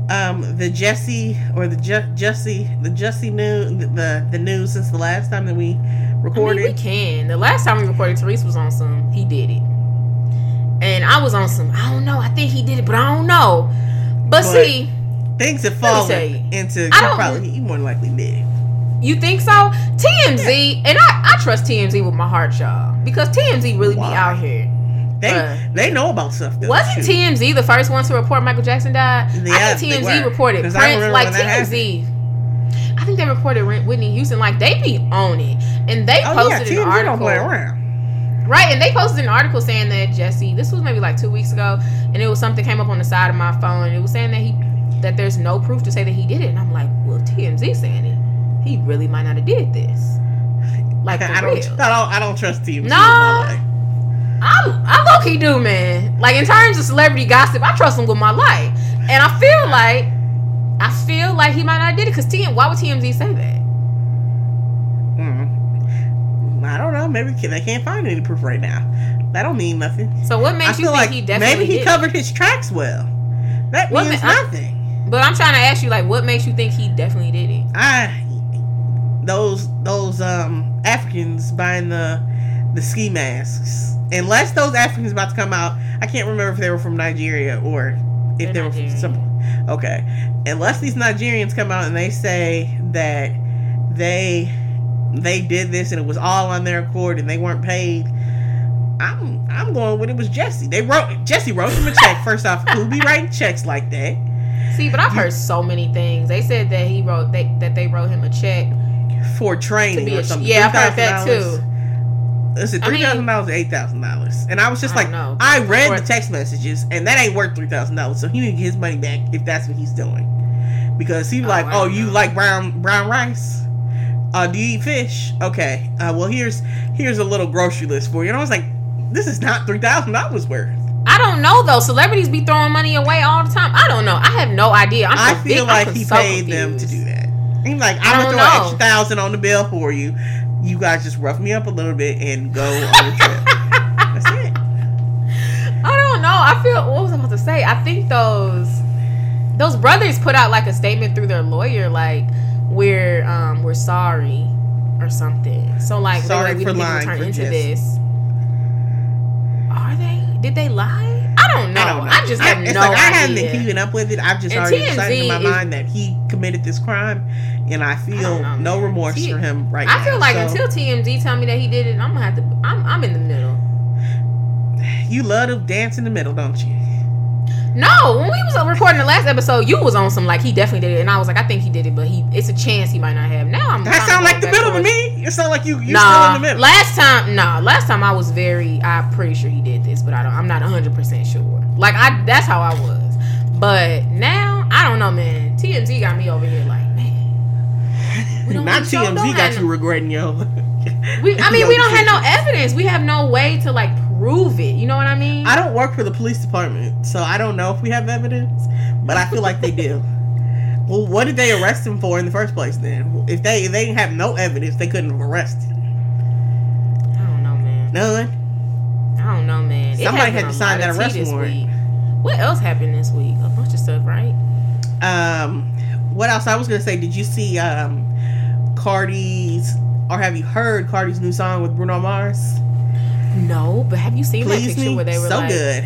um the Jesse or the Ju- Jesse the Jesse news the the news since the last time that we I mean, recorded? we can. The last time we recorded, Therese was on some. He did it, and I was on some. I don't know. I think he did it, but I don't know. But, But- see, Things have Let me tell you, fallen into I don't- probably he more than likely did. You think so? TMZ, and I, I trust TMZ with my heart, y'all, because TMZ really be out here. They Bruh. they know about stuff. Though, Wasn't shoot. TMZ the first one to report Michael Jackson died? Yeah, I think TMZ reported reported 'Cause I Prince, like TMZ. I think they reported Whitney Houston, like they be on it, and they Oh yeah, posted TMZ an don't article. play around. Right, and they posted an article saying that Jesse, this was maybe like two weeks ago, and it was something came up on the side of my phone, and it was saying that he that there's no proof to say that he did it, and I'm like, well, TMZ saying it, he really might not have did this. Like I don't, real. I don't, I don't trust TMZ. No, life. I I low key do, man. Like in terms of celebrity gossip, I trust him with my life, and I feel like I feel like he might not have did it because TM. Why would TMZ say that? Mm. I don't know. Maybe they can't find any proof right now. That don't mean nothing. So what I makes you feel think like he definitely did it? maybe he it? covered his tracks well. That What means ma- I- nothing. But I'm trying to ask you, like, what makes you think he definitely did it? I those those um Africans buying the the ski masks. Unless those Africans about to come out, I can't remember if they were from Nigeria or if They're they were from some. Okay. Unless these Nigerians come out and they say that they they did this and it was all on their accord and they weren't paid. I'm I'm going with it was Jesse. They wrote Jesse wrote him a check. First off, who be writing checks like that? See, but I've heard so many things. They said that he wrote they, that they wrote him a check For training or something. yeah. I've heard that $3,000. too. Is it three thousand dollars or eight thousand dollars? And I was just I like, know. I read Or- the text messages, and that ain't worth three thousand dollars. So he need to get his money back if that's what he's doing. Because he Oh, like, oh, you know. like brown brown rice? Uh, do you eat fish? Okay. Uh, well, here's here's a little grocery list for you. And I was like, this is not three thousand dollars worth. I don't know though. Celebrities be throwing money away all the time. I don't know. I have no idea. I'm I so feel big- I'm like he so paid them to do that. He's like, I I'm gonna throw an extra thousand on the bill for you. You guys just rough me up a little bit and go on the trip. That's it. I don't know. I feel what was I about to say? I think those those brothers put out like a statement through their lawyer, like we're um we're sorry or something. So like they Sorry like, we for didn't lying turn into this. Are they? Did they lie? I don't know. I I, don't know. just have it's no like I haven't been keeping up with it. I've just And already decided in my is- mind that he committed this crime, and I feel don't know, no remorse T- for him right now. I feel like So, until TMZ tell me that he did it, I'm gonna have to. I'm I'm in the middle. you love to dance in the middle, don't you? No, when we was recording the last episode, you was on some like he definitely did it, and I was like, I think he did it, but he it's a chance he might not have. Now I'm. That sound like the middle to towards- me. It sound like you you nah, still in the middle. last time, nah, last time I was very, I'm pretty sure he did this, but I don't, I'm not 100 percent sure. Like I, that's how I was. But now, I don't know, man. TMZ got me over here like, man. Not TMZ got you regretting yo. We, I mean, Yo we don't have no evidence. We have no way to like prove it. You know what I mean? I don't work for the police department, so I don't know if we have evidence, but I feel like they do. Well, what did they arrest him for in the first place? Then, if they if they didn't have no evidence, they couldn't have arrested him. I don't know, man. none. I don't know, man. Somebody had to sign that arrest warrant. week. What else happened this week? A bunch of stuff, right? Um, what else? I was gonna say, did you see um, Cardi's or have you heard Cardi's new song with Bruno Mars? No, but have you seen that picture me, where they were like so like? good.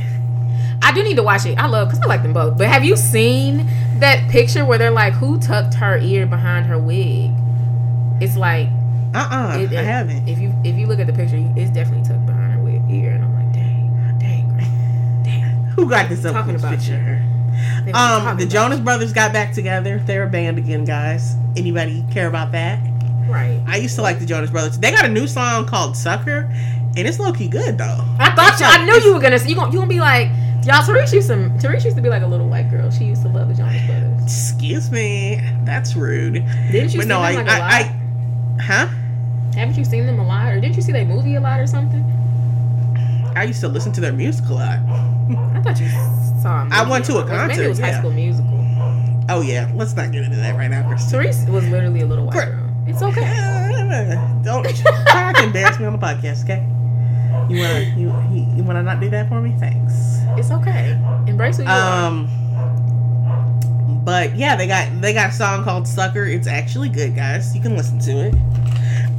I do need to watch it. I love because I like them both. But have you seen that picture where they're like, "Who tucked her ear behind her wig?" It's like Uh uh it- I haven't. If you if you look at the picture, it's definitely tucked behind her wig ear, and I'm like, dang, dang, dang. Who got this up Talking about picture? you. Um, the Jonas Brothers got back together. They're a band again, guys. Anybody care about that? right. I used to like the Jonas Brothers. They got a new song called "Sucker," and it's low key good though. I thought It's you, like- I knew you were gonna. You gonna you gonna be like, y'all. Therese used to Therese used to be like a little white girl. She used to love the Jonas Brothers. Excuse me, that's rude. Didn't you But see no, them I, like a lot? I, I, huh? Haven't you seen them a lot, or didn't you see their movie a lot or something? I used to listen to their music a lot. I thought you saw. I went to a. Or Maybe concert, it was High. School Musical. Oh yeah, let's not get into that right now, Chris. Therese was literally a little white girl. It's okay. Don't try to embarrass me on the podcast, okay? You wanna you, you, you wanna not do that for me? Thanks. It's okay. Embrace who you are. Um, but yeah, they got they got a song called "Sucker." It's actually good, guys. You can listen to it.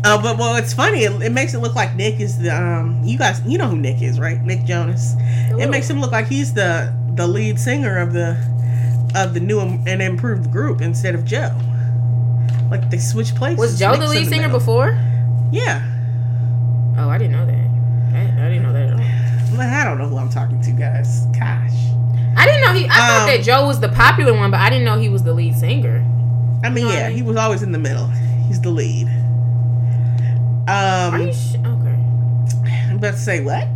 Uh, but well, it's funny. It, it makes it look like Nick is the um. You guys, you know who Nick is, right? Nick Jonas. It makes him look like he's the the lead singer of the of the new and improved group instead of Joe. Like they switched places. Was Joe Nick's the lead singer middle. before? Yeah. Oh, I didn't know that. I, I didn't know that at all. Well, I don't know who I'm talking to, guys. Gosh. I didn't know he. I thought Um, that Joe was the popular one, but I didn't know he was the lead singer. I mean, know yeah, I mean? he was always in the middle. He's the lead. Um, Are you sh- okay? I'm about to say what?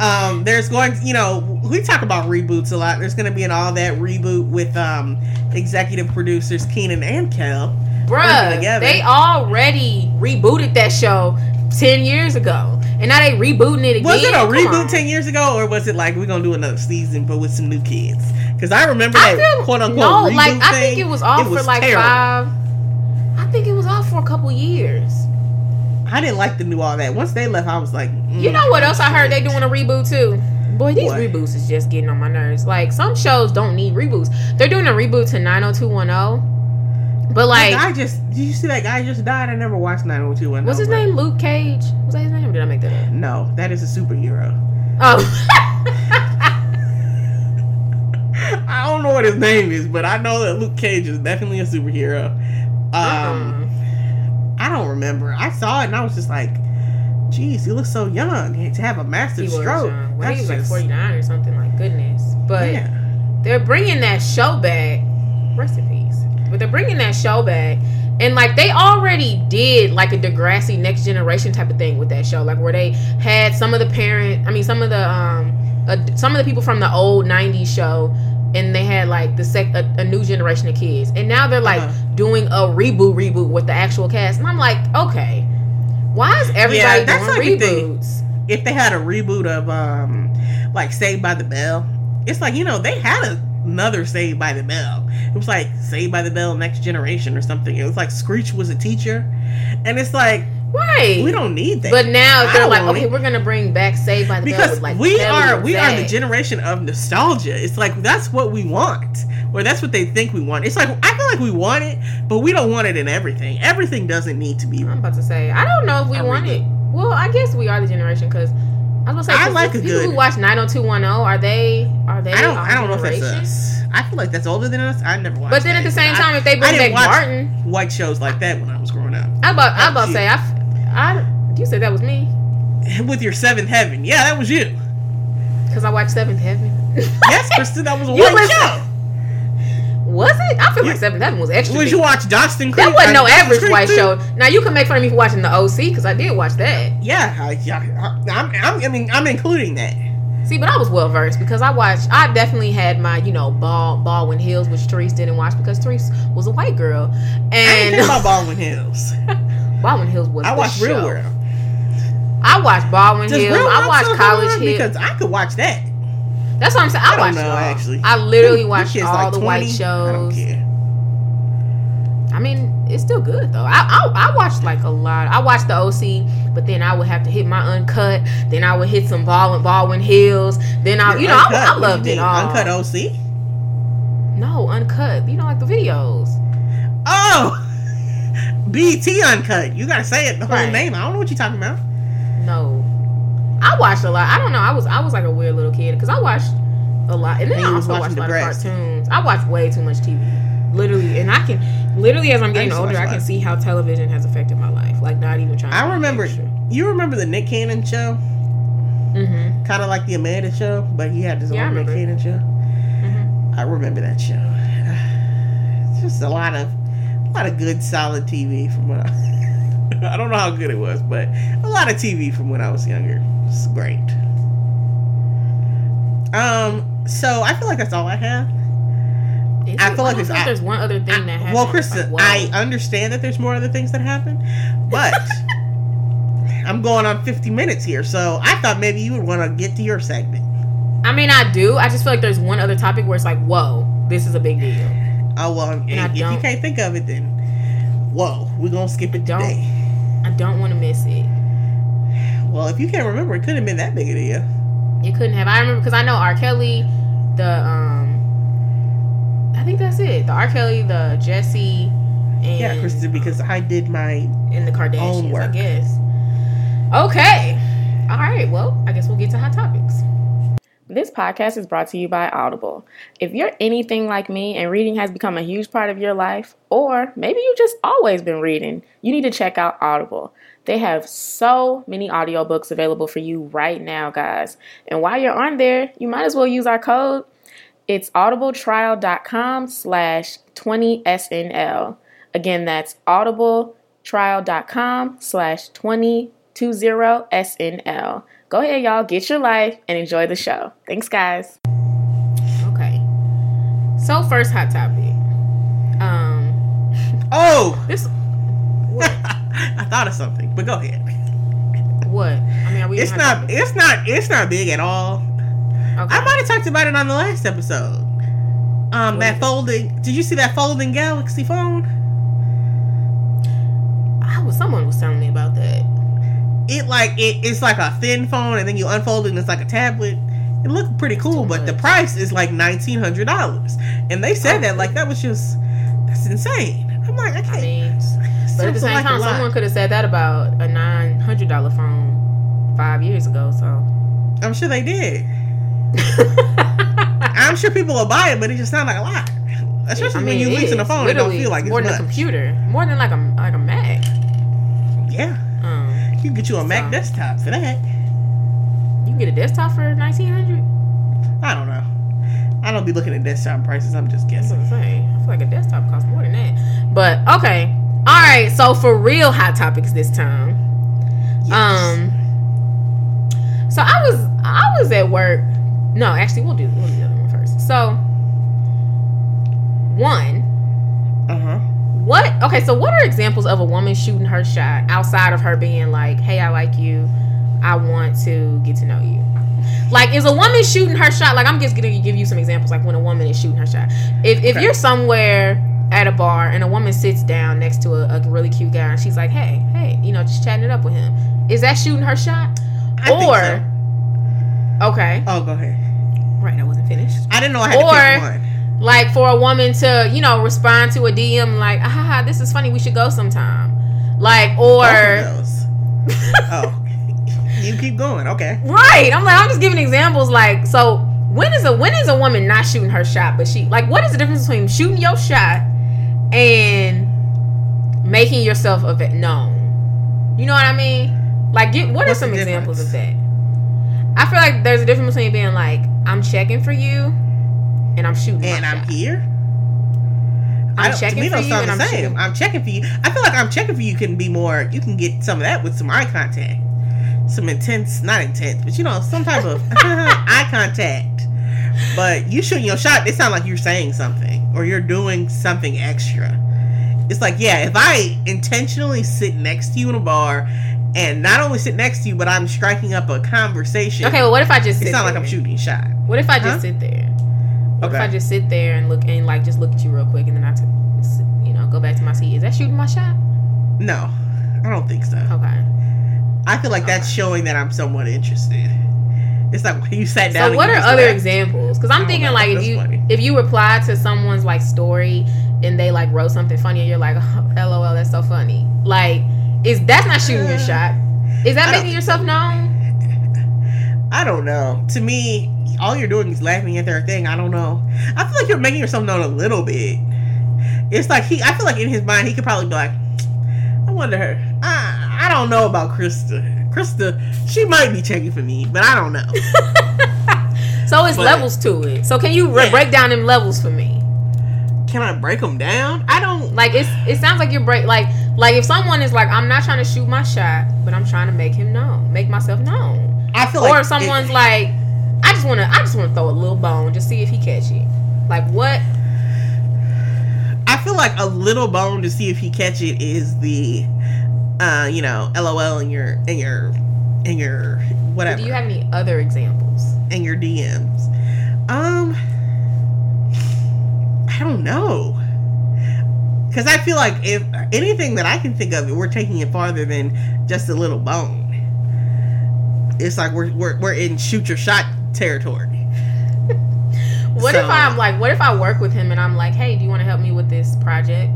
um, there's going, you know, we talk about reboots a lot. There's going to be an all that reboot with um executive producers Kenan and Kel. Bruh, together. they already rebooted that show ten years ago, and now they rebooting it again. Was it a Come reboot on. ten years ago, or was it like we're gonna do another season but with some new kids? Because I remember I that feel quote unquote no, like I think it was off It for was like terrible. five. I think it was off for a couple years. I didn't like the new all that. Once they left, I was like, You mm, know what else I heard they doing a reboot too? Boy, these What? reboots is just getting on my nerves. Like some shows don't need reboots. They're doing a reboot to 90210. But That like guy just did you see that guy just died? I never watched 90210. what's his name? Luke Cage? Was that his name? Did I make that up? No, that is a superhero. Oh. I don't know what his name is, but I know that Luke Cage is definitely a superhero. Um, Uh-uh. I don't remember. I saw it and I was just like, "Geez, he looks so young to have a massive stroke." Well, he was like 49 or something. Like goodness, but yeah. they're bringing that show back. Rest in peace. But they're bringing that show back, and like they already did like a Degrassi Next Generation type of thing with that show, like where they had some of the parent, I mean some of the um, uh, some of the people from the old '90s show. And they had like the sec a, a new generation of kids, and now they're like Uh-huh. doing a reboot, reboot with the actual cast, and I'm like, okay, why is everybody that's doing like a thing. reboots? if they had a reboot of um like Saved by the Bell, it's like you know they had a, another Saved by the Bell. It was like Saved by the Bell Next Generation or something. It was like Screech was a teacher, and it's like Right. we don't need that. But now they're like, okay, it. we're gonna bring back Saved by the Bell because with like we are we are the generation of nostalgia. It's like that's what we want, or that's what they think we want. It's like I feel like we want it, but we don't want it in everything. Everything doesn't need to be. I'm about to say, I don't know if we I want read it. Well, I guess we are the generation because I was gonna say, I like a people good- who watch 90210 are they are they I don't. I don't know if that's us. I feel like that's older than us. I never watched. But then that. at the same I- time, if they I bring back Martin, white shows like that when I was growing up. I about I about to say I, I you said that was me With your seventh heaven, yeah, that was you. because I watched Seventh Heaven. Yes, Kristen, that was a white listen- show. Was it? I feel like Seventh Heaven was extra. Big. you watch Dawson Creek? that wasn't no average Creek white too? show. Now you can make fun of me for watching the OC because I did watch that. Yeah, I, yeah, I, I'm, I'm, I mean, I'm including that. See, but I was well versed because I watched. I definitely had my, you know, Ball Baldwin Hills, which Therese didn't watch because Therese was a white girl, I and about Baldwin Hills. Baldwin Hills was. I watched Real. World. I watched Baldwin Does Hills. I watched College come on? Hill. because I could watch that. That's what I'm saying. I, I watched know, actually. I literally watched all like the white 20. shows. I don't care. I mean, it's still good though. I, I I watched like a lot. I watched the OC, but then I would have to hit my uncut. Then I would hit some Baldwin Baldwin Hills. Then I, Your you know, I, Uncut, I you loved it all. Uncut OC. No, uncut. You know, like the videos. Oh, BET Uncut. You gotta say it the whole Right. name. I don't know what you're talking about. No, I watched a lot. I don't know. I was I was like a weird little kid because I watched a lot, and then And I also watched a lot of cartoons. I watched way too much TV, literally, and I can literally as I'm getting to older, I can see how television has affected my life. Like not even trying. I remember. You remember the Nick Cannon show? Mm-hmm. Kind of like the Amanda show, but he had his Yeah, I own Nick. Cannon show. Mm-hmm. I remember that show. It's just a lot of, a lot of good, solid TV from what I. I don't know how good it was, but a lot of TV from when I was younger. It's great. Um. So I feel like that's all I have. I feel like there's, it's- I- there's one other thing that happened. well, Krista, like, I understand that there's more other things that happen, but I'm going on 50 minutes here, so I thought maybe you would want to get to your segment. I mean, I do. I just feel like there's one other topic where it's like, whoa, this is a big deal. Oh well, I if, if you can't think of it, then whoa, we're gonna skip it Don't. today. I don't want to miss it. Well, if you can't remember, it couldn't have been that big of a deal. You couldn't have. I remember because I know R. Kelly, the um, I think that's it. The R. Kelly, the Jesse, and Yeah, Krista, because I did my. and the Kardashians. I guess. Okay. All right. Well, I guess we'll get to hot topics. This podcast is brought to you by Audible. If you're anything like me and reading has become a huge part of your life, or maybe you've just always been reading, you need to check out Audible. They have so many audiobooks available for you right now, guys. And while you're on there, you might as well use our code. It's audibletrial.com slash 20SNL. Again, that's audibletrial.com slash 2020SNL. Go ahead, y'all, get your life and enjoy the show. Thanks, guys. Okay. So, first hot topic. Um, Oh, this. What? I thought of something, but go ahead. what? I mean, are we? It's not. topics? It's not. It's not big at all. Okay. I might have talked about it on the last episode. Um, What that is it? folding. Did you see that folding Galaxy phone? I was. Someone was telling me about that. It like it, it's like a thin phone, and then you unfold it, and it's like a tablet. It looked pretty cool, but the price is like nineteen hundred dollars, and they said Oh. that like that was just that's insane. I'm like, I I can't. mean, but at the same like time, someone could have said that about a nine hundred dollar phone five years ago. So I'm sure they did. I'm sure people will buy it, but it just sounds like a lot. Especially I when you it listen the phone, it don't feel like it's more than a computer, more than like a like a Mac. Yeah, you can get you a Mac desktop for that. you can get a desktop for nineteen hundred. I don't know. I don't be looking at desktop prices. I'm just guessing. I'm saying. I feel like a desktop costs more than that. But okay, all right. So for real hot topics this time. Um. So I was I was at work. No, actually, we'll do we'll do the other one first. So one, Uh huh. What? Okay, so what are examples of a woman shooting her shot outside of her being like, "Hey, I like you. I want to get to know you." Like, is a woman shooting her shot? Like, I'm just gonna give you some examples. Like when a woman is shooting her shot. If if Okay. you're somewhere at a bar and a woman sits down next to a, a really cute guy and she's like, "Hey, hey," you know, just chatting it up with him, is that shooting her shot? I think or so. okay, Oh, go ahead. right, I wasn't finished. I didn't know I had to Or- pick one. Like for a woman to you know respond to a DM like ah this is funny we should go sometime. Like or of oh, you keep going. Okay. right I'm like I'm just giving examples like so when is a when is a woman not shooting her shot but she like what is the difference between shooting your shot and making yourself a vet known? You know what I mean? Like get what What's are some examples of that? I feel like there's a difference between being like I'm checking for you and I'm shooting And I'm shot. here. I'm don't- checking for you and the I'm same. shooting. I'm checking for you. I feel like I'm checking for you can be more. You can get some of that with some eye contact, some intense, not intense, but you know, some type of eye contact. But you shooting your shot, it sounds like you're saying something or you're doing something extra. It's like, yeah, if I intentionally sit next to you in a bar and not only sit next to you, but I'm striking up a conversation. Okay, well, what if I just it sit sounds like? I'm shooting shot. What if I just Huh? sit there? What if I just sit there and look and like just look at you real quick and then I, t- you know, go back to my seat? Is that shooting my shot? No, I don't think so. Okay. I feel like that's showing that I'm somewhat interested. It's like you sat down. So what are other laughed. examples? Because I'm thinking know. like if you funny. if you reply to someone's like story and they like wrote something funny and you're like, oh, LOL, that's so funny. Like, is that's not shooting your Uh, shot? Is that I making yourself known? I don't know. To me, all you're doing is laughing at their thing. I don't know. I feel like you're making yourself known a little bit. It's like he. I feel like in his mind he could probably be like, I wonder her. I I don't know about Krista. Krista, she might be checking for me, but I don't know. So it's But- levels to it. So can you Yeah. break down them levels for me? Can I break them down? I don't. Like it's it sounds like you're break like like if someone is like I'm not trying to shoot my shot, but I'm trying to make him known, make myself known. I feel Or like someone's it- like I just want to I just want to throw a little bone just see if he catch it. Like what? I feel like a little bone to see if he catch it is the, uh, you know, LOL in your in your in your whatever Do you have any other examples? in your DMs. Um, I don't know, because I feel like if anything that I can think of, we're taking it farther than just a little bone. It's like we're we're, we're in shoot your shot territory. What So- if I'm like what if I work with him and I'm like, "Hey, do you want to help me with this project?"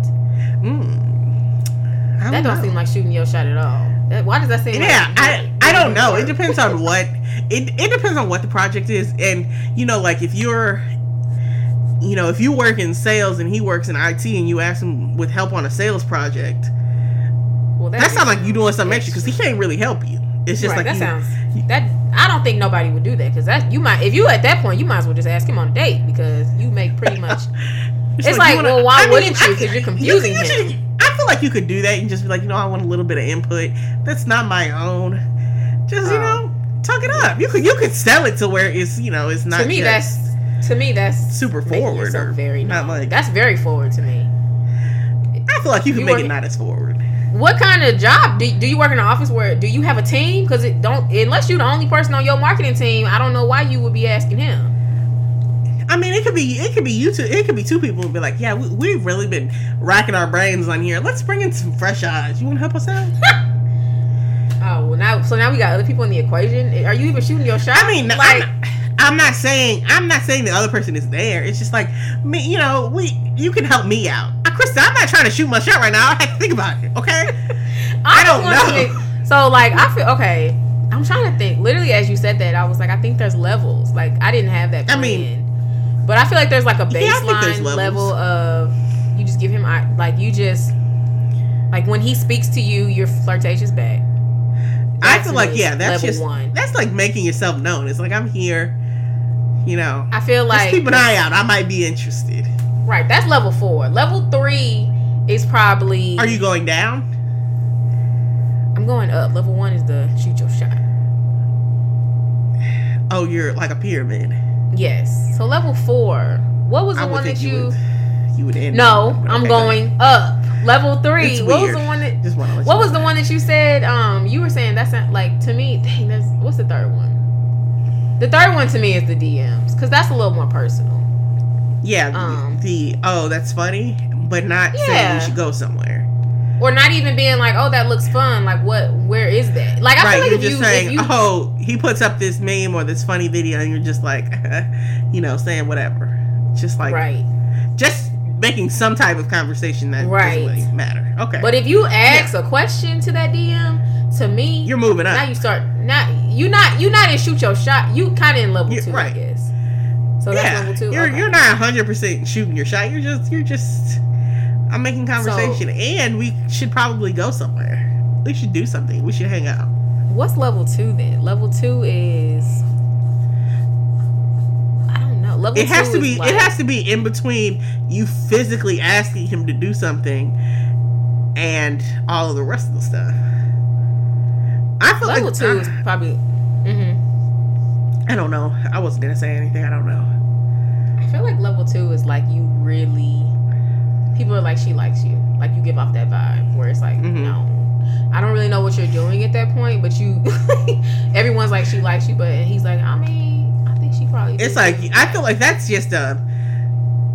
Mm. I That don't know. seem like shooting your shot at all. That, why does that seem yeah like i i don't know it depends on what it, it depends on what the project is and you know like if you're you know if you work in sales and he works in it and you ask him with help on a sales project Well, that sounds like you doing something extra because he can't really help you it's just right, like that you, sounds that I don't think nobody would do that because that you might if you at that point you might as well just ask him on a date because you make pretty much it's like, you wanna- well, why I wouldn't you? I- 'Cause you're confusing you him. I feel like you could do that and just be like, you know, I want a little bit of input. That's not my own. Just you Oh. know, talk it up. You could you could sell it to where it's you know it's not to me that's to me that's super forward or very not known. like that's very forward to me. I feel like you can You make work- it not as forward. What kind of job do, do you work in an office where do you have a team? Because it don't unless you're the only person on your marketing team. I don't know why you would be asking him. I mean, it could be it could be you two. It could be two people and be like, yeah, we, we've really been racking our brains on here. Let's bring in some fresh eyes. You want to help us out? Oh well, now so now we got other people in the equation. Are you even shooting your shot? I mean, like I'm, I'm not saying I'm not saying the other person is there. It's just like me. You know, we you can help me out. Krista, I'm not trying to shoot my shot right now. I have to think about it. Okay. I don't know. think- so like I feel okay. I'm trying to think. Literally, as you said that, I was like, I think there's levels. Like I didn't have that. I mean. But I feel like there's like a Yeah, I think there's baseline levels. level of you just give him like you just like when he speaks to you, you're flirtatious back. I feel like yeah, that's just one. that's like making yourself known. It's like I'm here, you know. I feel like just keep an eye out. I might be interested. Right. That's level four. Level three is probably. Are you going down? I'm going up. Level one is the shoot your shot. Oh, you're like a pyramid. Yes. So level four. What was the one that you you? would, you would end. no, but I'm okay, going up. Level three. What was the one that? Just want to. What was the one that you said? Um, you were saying that's not like to me. Dang, that's what's the third one? The third one to me is the DMs because that's a little more personal. Yeah. the- um, the oh, that's funny, but not saying Yeah. we should go somewhere. Or not even being like, oh, that looks fun. Like, what? Where is that? Like, I right. feel like you're just you, saying, you, oh, he puts up this meme or this funny video, and you're just like, you know, saying whatever. Just like, right. just making some type of conversation that Right. doesn't really matter. Okay. But if you ask a question to that DM, to me, you're moving up. now you start. Now you not you not in shoot your shot. You kind of in level You- two, right. So yeah, level you're Okay. you're not 100 percent shooting your shot. You're just you're just. I'm making conversation, and we should probably go somewhere. We should do something. We should hang out. What's level two then? Level two is. I don't know. Level It has to be. like- It has to be in between you physically asking him to do something, and all of the rest of the stuff. I feel Level like two I, is probably. hmm I don't know. I wasn't gonna say anything. I don't know. I feel like level two is like you really. People are like she likes you. Like you give off that vibe where it's like Mhm. no. I don't really know what you're doing at that point, but you. everyone's like she likes you, but he's like I mean I think she probably. It's like I feel like that's just a.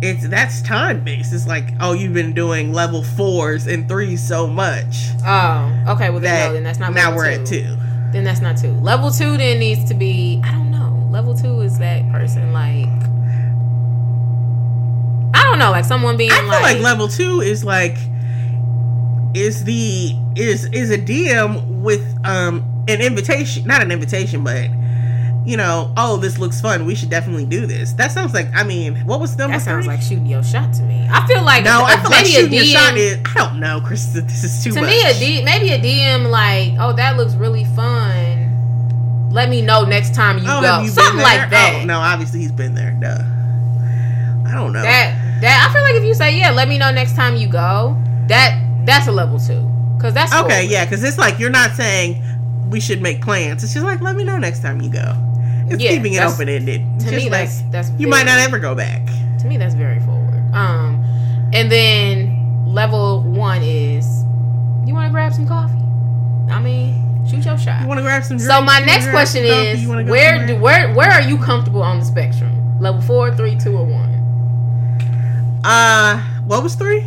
It's that's time based. It's like oh you've been doing level fours and threes so much Oh, okay. Well, then that no, then that's not. now we're two. at two. Then that's not two. Level two then needs to be. I don't know. Level two is that person like. I don't know, like someone being I feel like, like level two is like is the is is a DM with um an invitation, not an invitation, but you know, oh this looks fun. We should definitely do this. That sounds like I mean, what was number that sounds three? like shooting your shot to me. I feel like no, I feel like shooting a your DM, shot is. I don't know, Chris. This is too to much. me a D maybe a DM like oh that looks really fun. Let me know next time you oh, go. you Something like that. Oh, no, obviously he's been there. Duh. I don't know. That that I feel like if you say yeah, let me know next time you go. That that's a level two because that's okay, forward. yeah, because it's like you're not saying we should make plans. It's just like let me know next time you go. It's Yeah, keeping it open ended. To me, that's that's you might not ever go back. to me that's very forward um and then level one is you want to grab some coffee i mean shoot your shot You want to grab some. so my next question coffee? is You wanna go where somewhere? do where where are you comfortable on the spectrum level four three two or one Uh, what was three?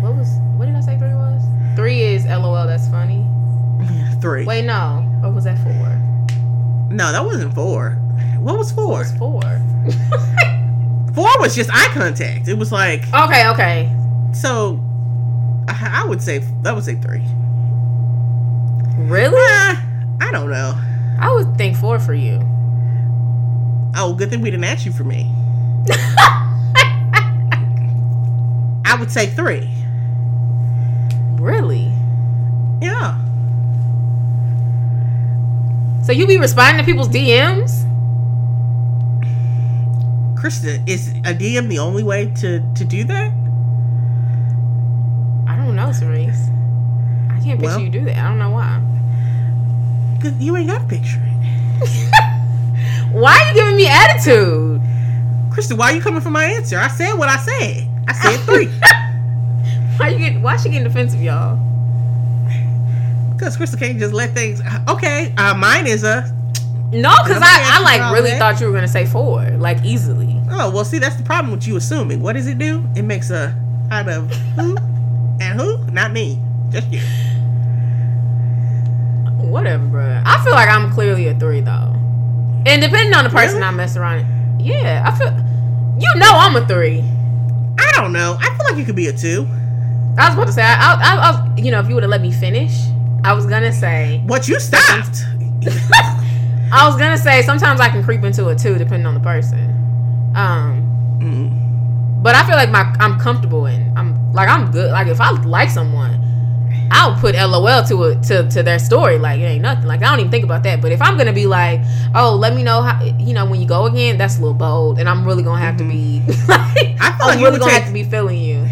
what was what did i say three was three is lol that's funny Three. wait no what was that four No, that wasn't four. What was what four? was four Four was just eye contact. It was like okay okay so. I I would say that would say three. Really Uh, I don't know. i would think four for you Oh, good thing we didn't ask you for me. I would say three. really Yeah. so you be responding to people's dms Krista, is a DM the only way to to do that? I don't know, Cerise. Can't picture Well- you do that. I don't know why. Cause you ain't got to picture. Why are you giving me attitude? Krista, why are you coming for my answer? I said what I said. I said three. Why you get? Why she getting defensive, y'all? Because Krista can't just let things. Okay, uh, mine is a. No, because I, I like really that. thought you were gonna say four, like easily. Oh well, see that's the problem with you assuming. What does it do? It makes a out of who and who? Not me, just you. Whatever, bro. I feel like I'm clearly a three though, and depending on the person Really? I mess around. Yeah, I feel. You know I'm a three. I don't know. I feel like you could be a two. I was about to say, I, I, I, was, you know, if you would have let me finish, I was gonna say, What you stopped? I was gonna say sometimes I can creep into a two depending on the person. Um, Mm. but I feel like my I'm comfortable in. I'm like I'm good. Like if I like someone, I'll put LOL to it to to their story. Like it ain't nothing. Like I don't even think about that. But if I'm gonna be like, oh, let me know how you know when you go again, that's a little bold, and I'm really gonna have to be mm-hmm. like I feel I'm like you really gonna take- have to be feeling you.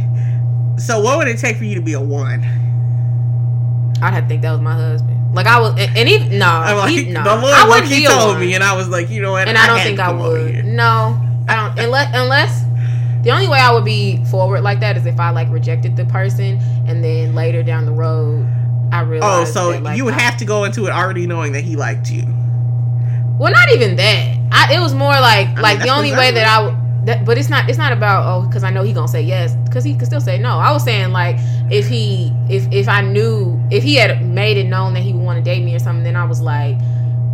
So what would it take for you to be a one? I'd have to think that was my husband. Like I was, and, he no, I'm like, he, no, the Lord I wouldn't he told one. me, and I was like, you know what? and I don't think I would. No, I don't. Unless, unless the only way I would be forward like that is if I like rejected the person, and then later down the road, I really Oh, so that, like, you would I- have to go into it already knowing that he liked you. Well, not even that. I, it was more like mean, like the only way that I. would- That, but it's not. It's not about oh, because I know he gonna say yes, because he could still say no. I was saying like if he if if I knew if he had made it known that he would want to date me or something, then I was like,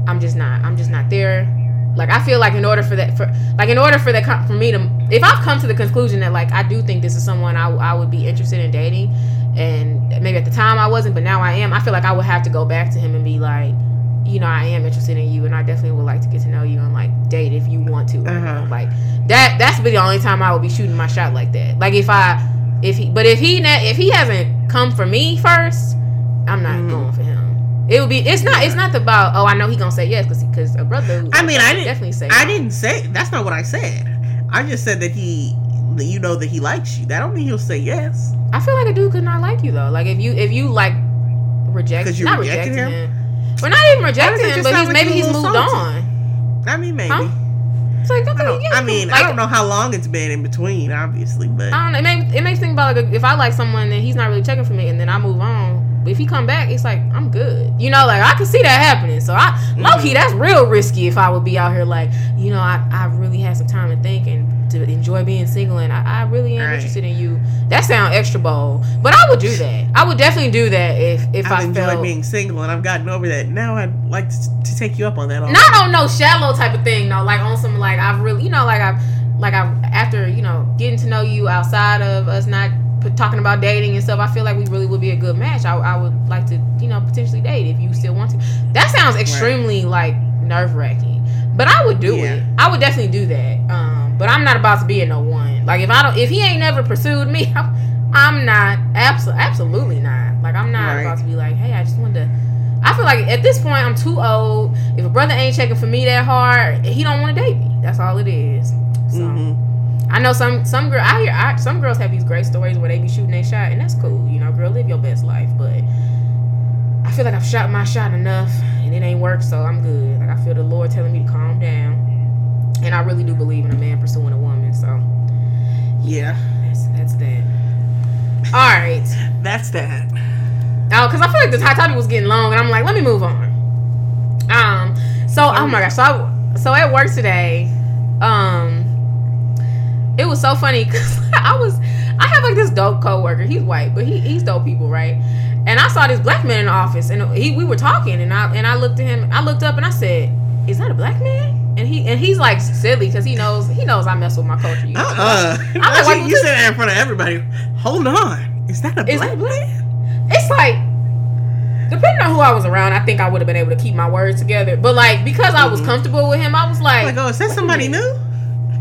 I'm just not. I'm just not there. Like I feel like in order for that for like in order for that for me to if I've come to the conclusion that like I do think this is someone I I would be interested in dating, and maybe at the time I wasn't, but now I am. I feel like I would have to go back to him and be like you know, I am interested in you, and I definitely would like to get to know you and like date if you want to. Uh-huh. Like that. That's the only time I would be shooting my shot like that. Like if I, if he, but if he, if he hasn't come for me first, I'm not Mhm. going for him. It would be. It's not. It's not about. Oh, I know he gonna say yes because because a brother. I mean, I didn't definitely say. I no. didn't say that's not what I said. I just said that he that you know that he likes you. That don't mean he'll say yes. I feel like a dude could not like you though. Like if you if you like reject 'Cause you not rejecting him? him. We're not even rejecting him, but he's maybe he's moved salty. on. I mean, maybe. Huh? It's like okay, I, don't, yeah, I mean, like, I don't know how long it's been in between, obviously, but I don't know. It makes it makes me think about like if I like someone and he's not really checking for me, and then I move on. But if he come back, it's like I'm good. You know, like I can see that happening. So I low Mm-hmm. key, that's real risky. If I would be out here like, you know, I, I really had some time to think and to enjoy being single, and I, I really am Right. interested in you. That sound extra bold, but I would do that. I would definitely do that if if I've I enjoyed felt being single, and I've gotten over that. Now I'd like to, to take you up on that. Not on no shallow type of thing though like on some like i've really you know like i've like i've after you know getting to know you outside of us not talking about dating and stuff i feel like we really would be a good match i, I would like to you know potentially date if you still want to that sounds extremely like nerve-wracking but i would do Yeah. it i would definitely do that um but i'm not about to be in no one like if i don't if he ain't never pursued me i'm, I'm not abso- absolutely not like i'm not Right. about to be like hey i just wanted to I feel like at this point I'm too old. If a brother ain't checking for me that hard, he don't want to date me. That's all it is. So Mhm. I know some some girl I hear I, some girls have these great stories where they be shooting their shot, and that's cool. You know, girl, live your best life. But I feel like I've shot my shot enough, and it ain't worked, so I'm good. Like I feel the Lord telling me to calm down, and I really do believe in a man pursuing a woman. So Yeah, that's that's that. All right. that's that. Oh, because I feel like this hot topic was getting long, and I'm like, let me move on. Um, so oh my gosh, so I, so at work today, um, it was so funny because I was I have like this dope coworker. He's white, but he he's dope people, right? And I saw this black man in the office, and he we were talking, and I and I looked at him, I looked up, and I said, "Is that a black man?" And he and he's like silly because he knows he knows I mess with my culture. You know? Uh uh like, you, said that in front of everybody. Hold on, is that a Is black it man? it's like depending on who I was around, I think I would have been able to keep my words together. But like because I was Mhm. comfortable with him, I was like, oh, is that somebody new?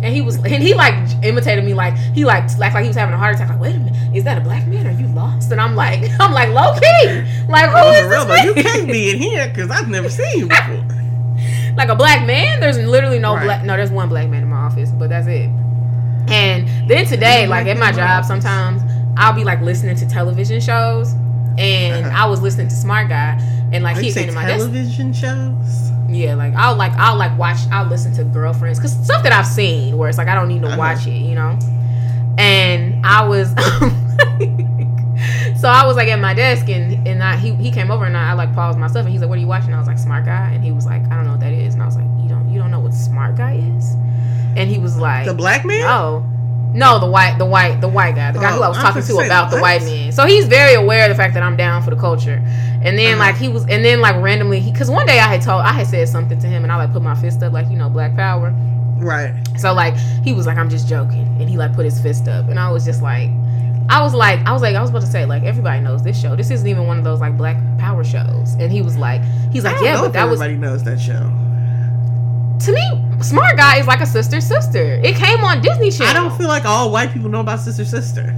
And he was and he like imitated me like he like like like he was having a heart attack. Like wait a minute, is that a black man? Are you lost? And I'm like I'm like low key, like who Oh, is this though, you can't be in here because I've never seen you before. like a black man. There's literally no Right. black. No, there's one black man in my office, but that's it. And then today, like at my job, sometimes I'll be like listening to television shows, and Uh-huh. I was listening to Smart Guy, and like Like, he you say came to my desk. television shows? Yeah, like I'll like I'll like watch. I'll listen to girlfriends because stuff that I've seen where it's like I don't need to watch it, you know. And I was. So I was like at my desk and and I, he he came over and I, I like paused myself and he's like, "What are you watching?" I was like, "Smart Guy," and he was like, "I don't know what that is," and I was like, "You don't you don't know what Smart Guy is?" And he was like, The black man? no. No, the white, the white, the white guy, the guy who Oh, I was I was talking to about the white man. So he's very aware of the fact that I'm down for the culture. And then Uh-huh. like he was, and then like randomly, cause one day I had told, I had said something to him, and I like put my fist up, like you know, Black Power. Right. So like he was like, I'm just joking, and he like put his fist up, and I was just like, I was like, I was like, I was about to say like everybody knows this show. This isn't even one of those like Black Power shows. And he was like, he's I like, yeah, but that was everybody knows that show. to me, Smart Guy is like a sister sister. It came on Disney Channel. I don't feel like all white people know about Sister Sister.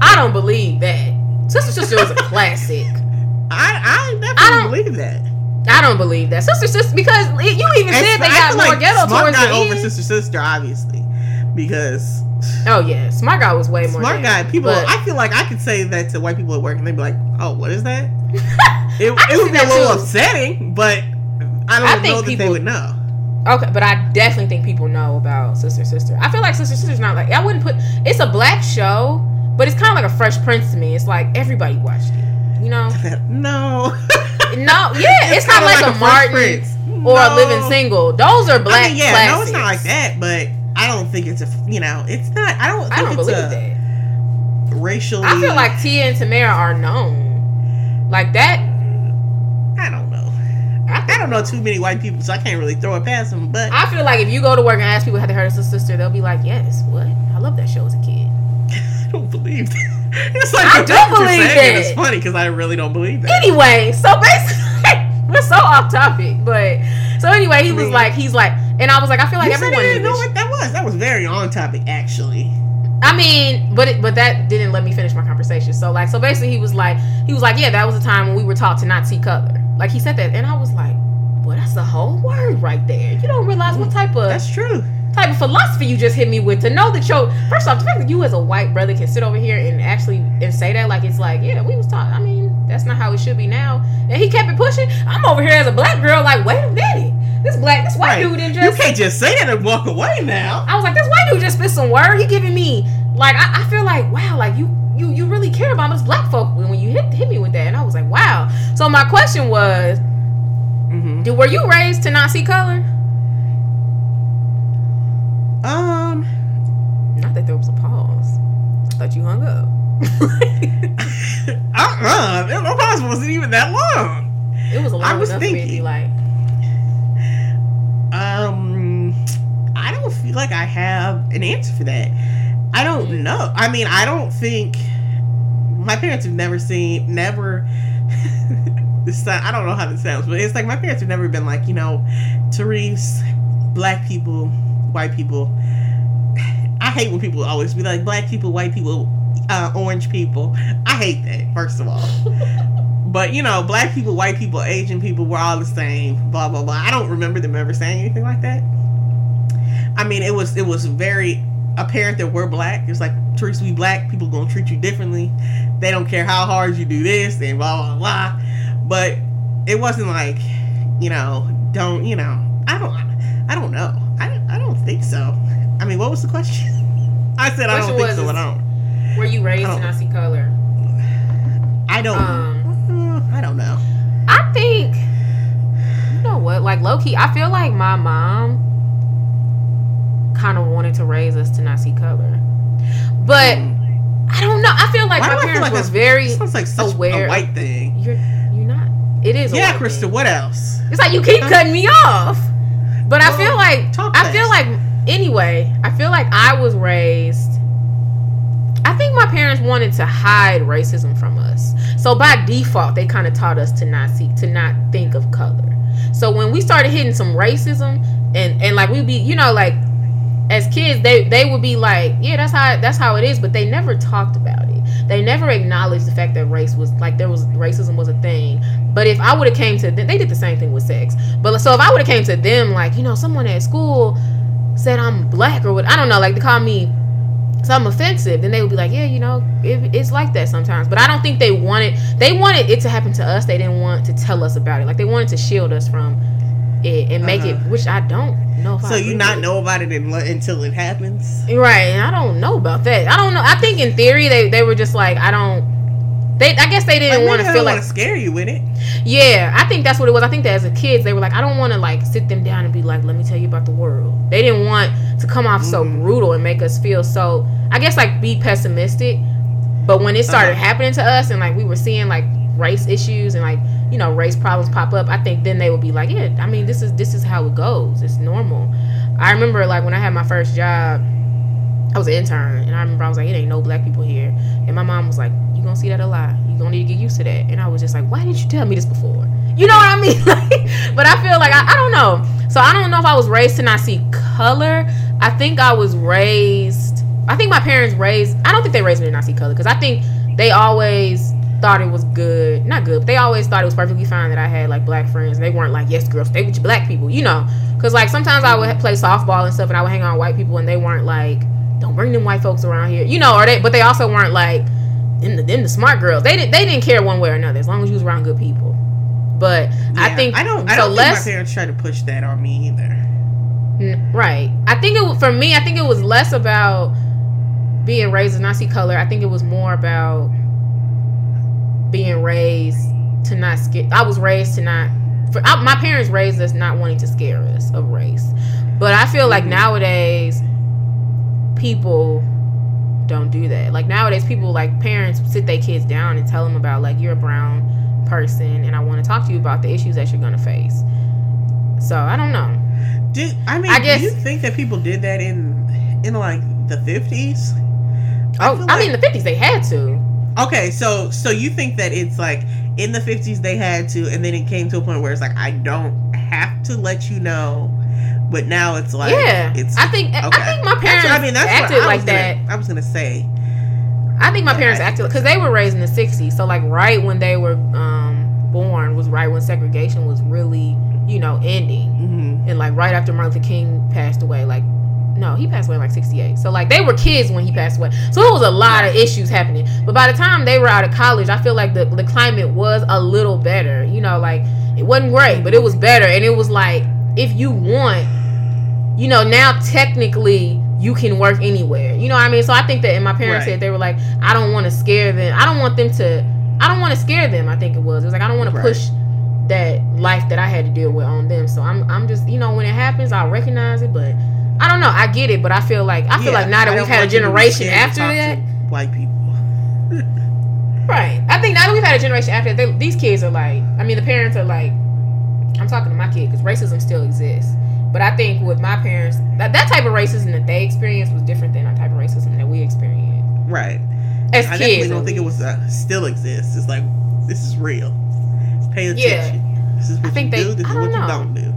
I don't believe that. Sister Sister was a classic. I I I definitely don't- believe that. I don't believe that. Sister Sister because it- you even And said they I got more like ghetto Smart towards Guy the over end. Sister Sister, obviously, because Oh yeah, Smart Guy was way more. Smart Guy people. I feel like I could say that to white people at work, and they'd be like, "Oh, what is that?" It, it would be a little too. upsetting, but I don't I know that they would know. Okay, but I definitely think people know about Sister Sister. I feel like Sister Sister's not like I wouldn't put. It's a black show, but it's kind of like a Fresh Prince to me. It's like everybody watched it. You know? no. No, yeah, it's, not kinda like, a Fresh Martin or a Living Single. Those are black I mean, yeah, classics. no, it's not like that, but I don't think it's a. You know, it's not. I don't. Think I don't it's believe a that. Racially, I feel like Tia and Tamera are known. Like that. I don't know. I don't know too many white people, so I can't really throw it past them. But I feel like if you go to work and ask people have they heard of Sister Sister, they'll be like, yes. What? I love that show as a kid. I don't believe that. It's like I do fact you're believe that. It's funny because I really don't believe that. Anyway, so basically, we're so off topic, but so anyway, he was mean- like, he's like, and I was like, I feel like you everyone. didn't know what that was. That was very on topic, actually. I mean, but it, but that didn't let me finish my conversation. So like, so basically, he was like, he was like, yeah, that was a time when we were taught to not see color. Like he said that, and I was like, well, that's a whole word right there. You don't realize what type of That's true. type of philosophy you just hit me with to know that your first off the fact that you as a white brother can sit over here and actually and say that like it's like yeah we was taught I mean that's not how it should be now and he kept it pushing I'm over here as a black girl like wait a minute this black this white Right. dude didn't just You can't just say it and walk away now. I was like this white dude just spit some word he giving me like I, I feel like wow like you you you really care about us black folk when, when you hit hit me with that and I was like wow so my question was hmm did, were you raised to not see color Um, not that there was a pause I thought you hung up. uh-uh. No pause wasn't even that long. It was a long I was enough for me to be thinking. like, Um, I don't feel like I have an answer for that. I don't know. I mean, I don't think my parents have never seen, never. this I don't know how this sounds, but it's like my parents have never been like, you know, Therese, black people, white people. I hate when people always be like black people, white people, uh, orange people. I hate that, first of all. But you know, black people, white people, Asian people, we're all the same. Blah blah blah. I don't remember them ever saying anything like that. I mean, it was it was very apparent that we're black. It's like Teresa, we black people gonna treat you differently. They don't care how hard you do this and blah blah blah. But it wasn't like, you know, don't you know? I don't I don't know. I don't, I don't think so. I mean, what was the question? I said I don't think was, so. I don't. were you raised and I see color? I don't. Um, I don't know. I think, you know what? Like low key, I feel like my mom kind of wanted to raise us to not see color, but mm. I don't know. I feel like Why my do I feel parents like were very. Sounds like such aware. a white thing. You're you're not. It is. a Yeah, white Krista. thing. What else? It's like you keep cutting me off. But I feel like I feel like anyway, I feel like I was raised I think my parents wanted to hide racism from us. So by default, they kind of taught us to not see to not think of color. So when we started hitting some racism and and like we'd be, you know, like as kids, they they would be like, yeah, that's how that's how it is, but they never talked about it. They never acknowledged the fact that race was like there was racism was a thing. But if I would have came to them, they did the same thing with sex. But so if I would have came to them like, you know, someone at school said I'm black or what, I don't know, like they call me something offensive, then they would be like, yeah, you know, it, it's like that sometimes. But I don't think they wanted they wanted it to happen to us. They didn't want to tell us about it. Like they wanted to shield us from it and make Uh-huh. it, which I don't know. If I So you not with. know about it in, until it happens? Right, and I don't know about that. I don't know. I think in theory they, they were just like I don't. They I guess they didn't Like, want to feel like scare you with it. yeah. I think that's what it was. I think that as a kids they were like I don't want to like sit them down and be like let me tell you about the world. They didn't want to come off so Mhm. brutal and make us feel so I guess like be pessimistic. But when it started Uh-huh. happening to us and like we were seeing like race issues and like you know race problems pop up, I think then they would be like yeah. I mean this is this is how it goes. It's normal. I remember like when I had my first job. I was an intern, and I remember I was like, "It ain't no black people here," and my mom was like, "You gonna see that a lot? You gonna need to get used to that." And I was just like, "Why didn't you tell me this before?" You know what I mean? Like, but I feel like I, I don't know. So I don't know if I was raised to not see color. I think I was raised. I think my parents raised. I don't think they raised me to not see color because I think they always thought it was good. Not good, but they always thought it was perfectly fine that I had like black friends. They weren't like, yes, girl, stay with your black people, you know. Because like sometimes I would play softball and stuff, and I would hang out with white people, and they weren't like, don't bring them white folks around here, you know. Or they, but they also weren't like, them the, them the smart girls. They didn't they didn't care one way or another as long as you was around good people. But I Yeah, think I don't. I so don't less, think my parents tried to push that on me either. Right. I think it for me. I think it was less about being raised as not see color. I think it was more about being raised to not scare. I was raised to not. For I, my parents raised us not wanting to scare us of race, but I feel like Mhm. nowadays people don't do that. Like nowadays, people like parents sit their kids down and tell them about like you're a brown person, and I want to talk to you about the issues that you're gonna face. So I don't know. Do I mean? I guess- do you think that people did that in in like the fifties? Oh, feel I like- mean, the fifties they had to. Okay, so so you think that it's like in the fifties they had to, and then it came to a point where it's like I don't have to let you know, but now it's like yeah, it's. I think I think my parents what- I mean, that's what acted I like gonna- that. I was gonna say. I think my Yeah, parents acted because they were raised in the '60s, so like right when they were um, born was right when segregation was really you know ending, hmm and like right after Martin Luther King passed away, like. No, he passed away in like 68. So like they were kids when he passed away. So it was a lot of issues happening. But by the time they were out of college, I feel like the, the climate was a little better. You know, like it wasn't great, but it was better. And it was like if you want you know, now technically you can work anywhere. You know what I mean? So I think that, and my parents Right. said they were like, I don't want to scare them. I don't want them to. I don't want to scare them. I think it was. It was like I don't want Right. to push that life that I had to deal with on them. So I'm, I'm just, you know, when it happens, I'll recognize it. But I don't know. I get it, but I feel like I feel like now that we've had a generation after that, white people. Right. I think now that we've had a generation after that, they, these kids are like, I mean, the parents are like, I'm talking to my kid because racism still exists. But I think with my parents, that, that type of racism that they experienced was different than the type of racism that we experienced Right. as I kids. definitely don't think it was uh, still exists. It's like this is real. Pay Yeah. attention. This is what think you they- do. This I is what know. you don't do.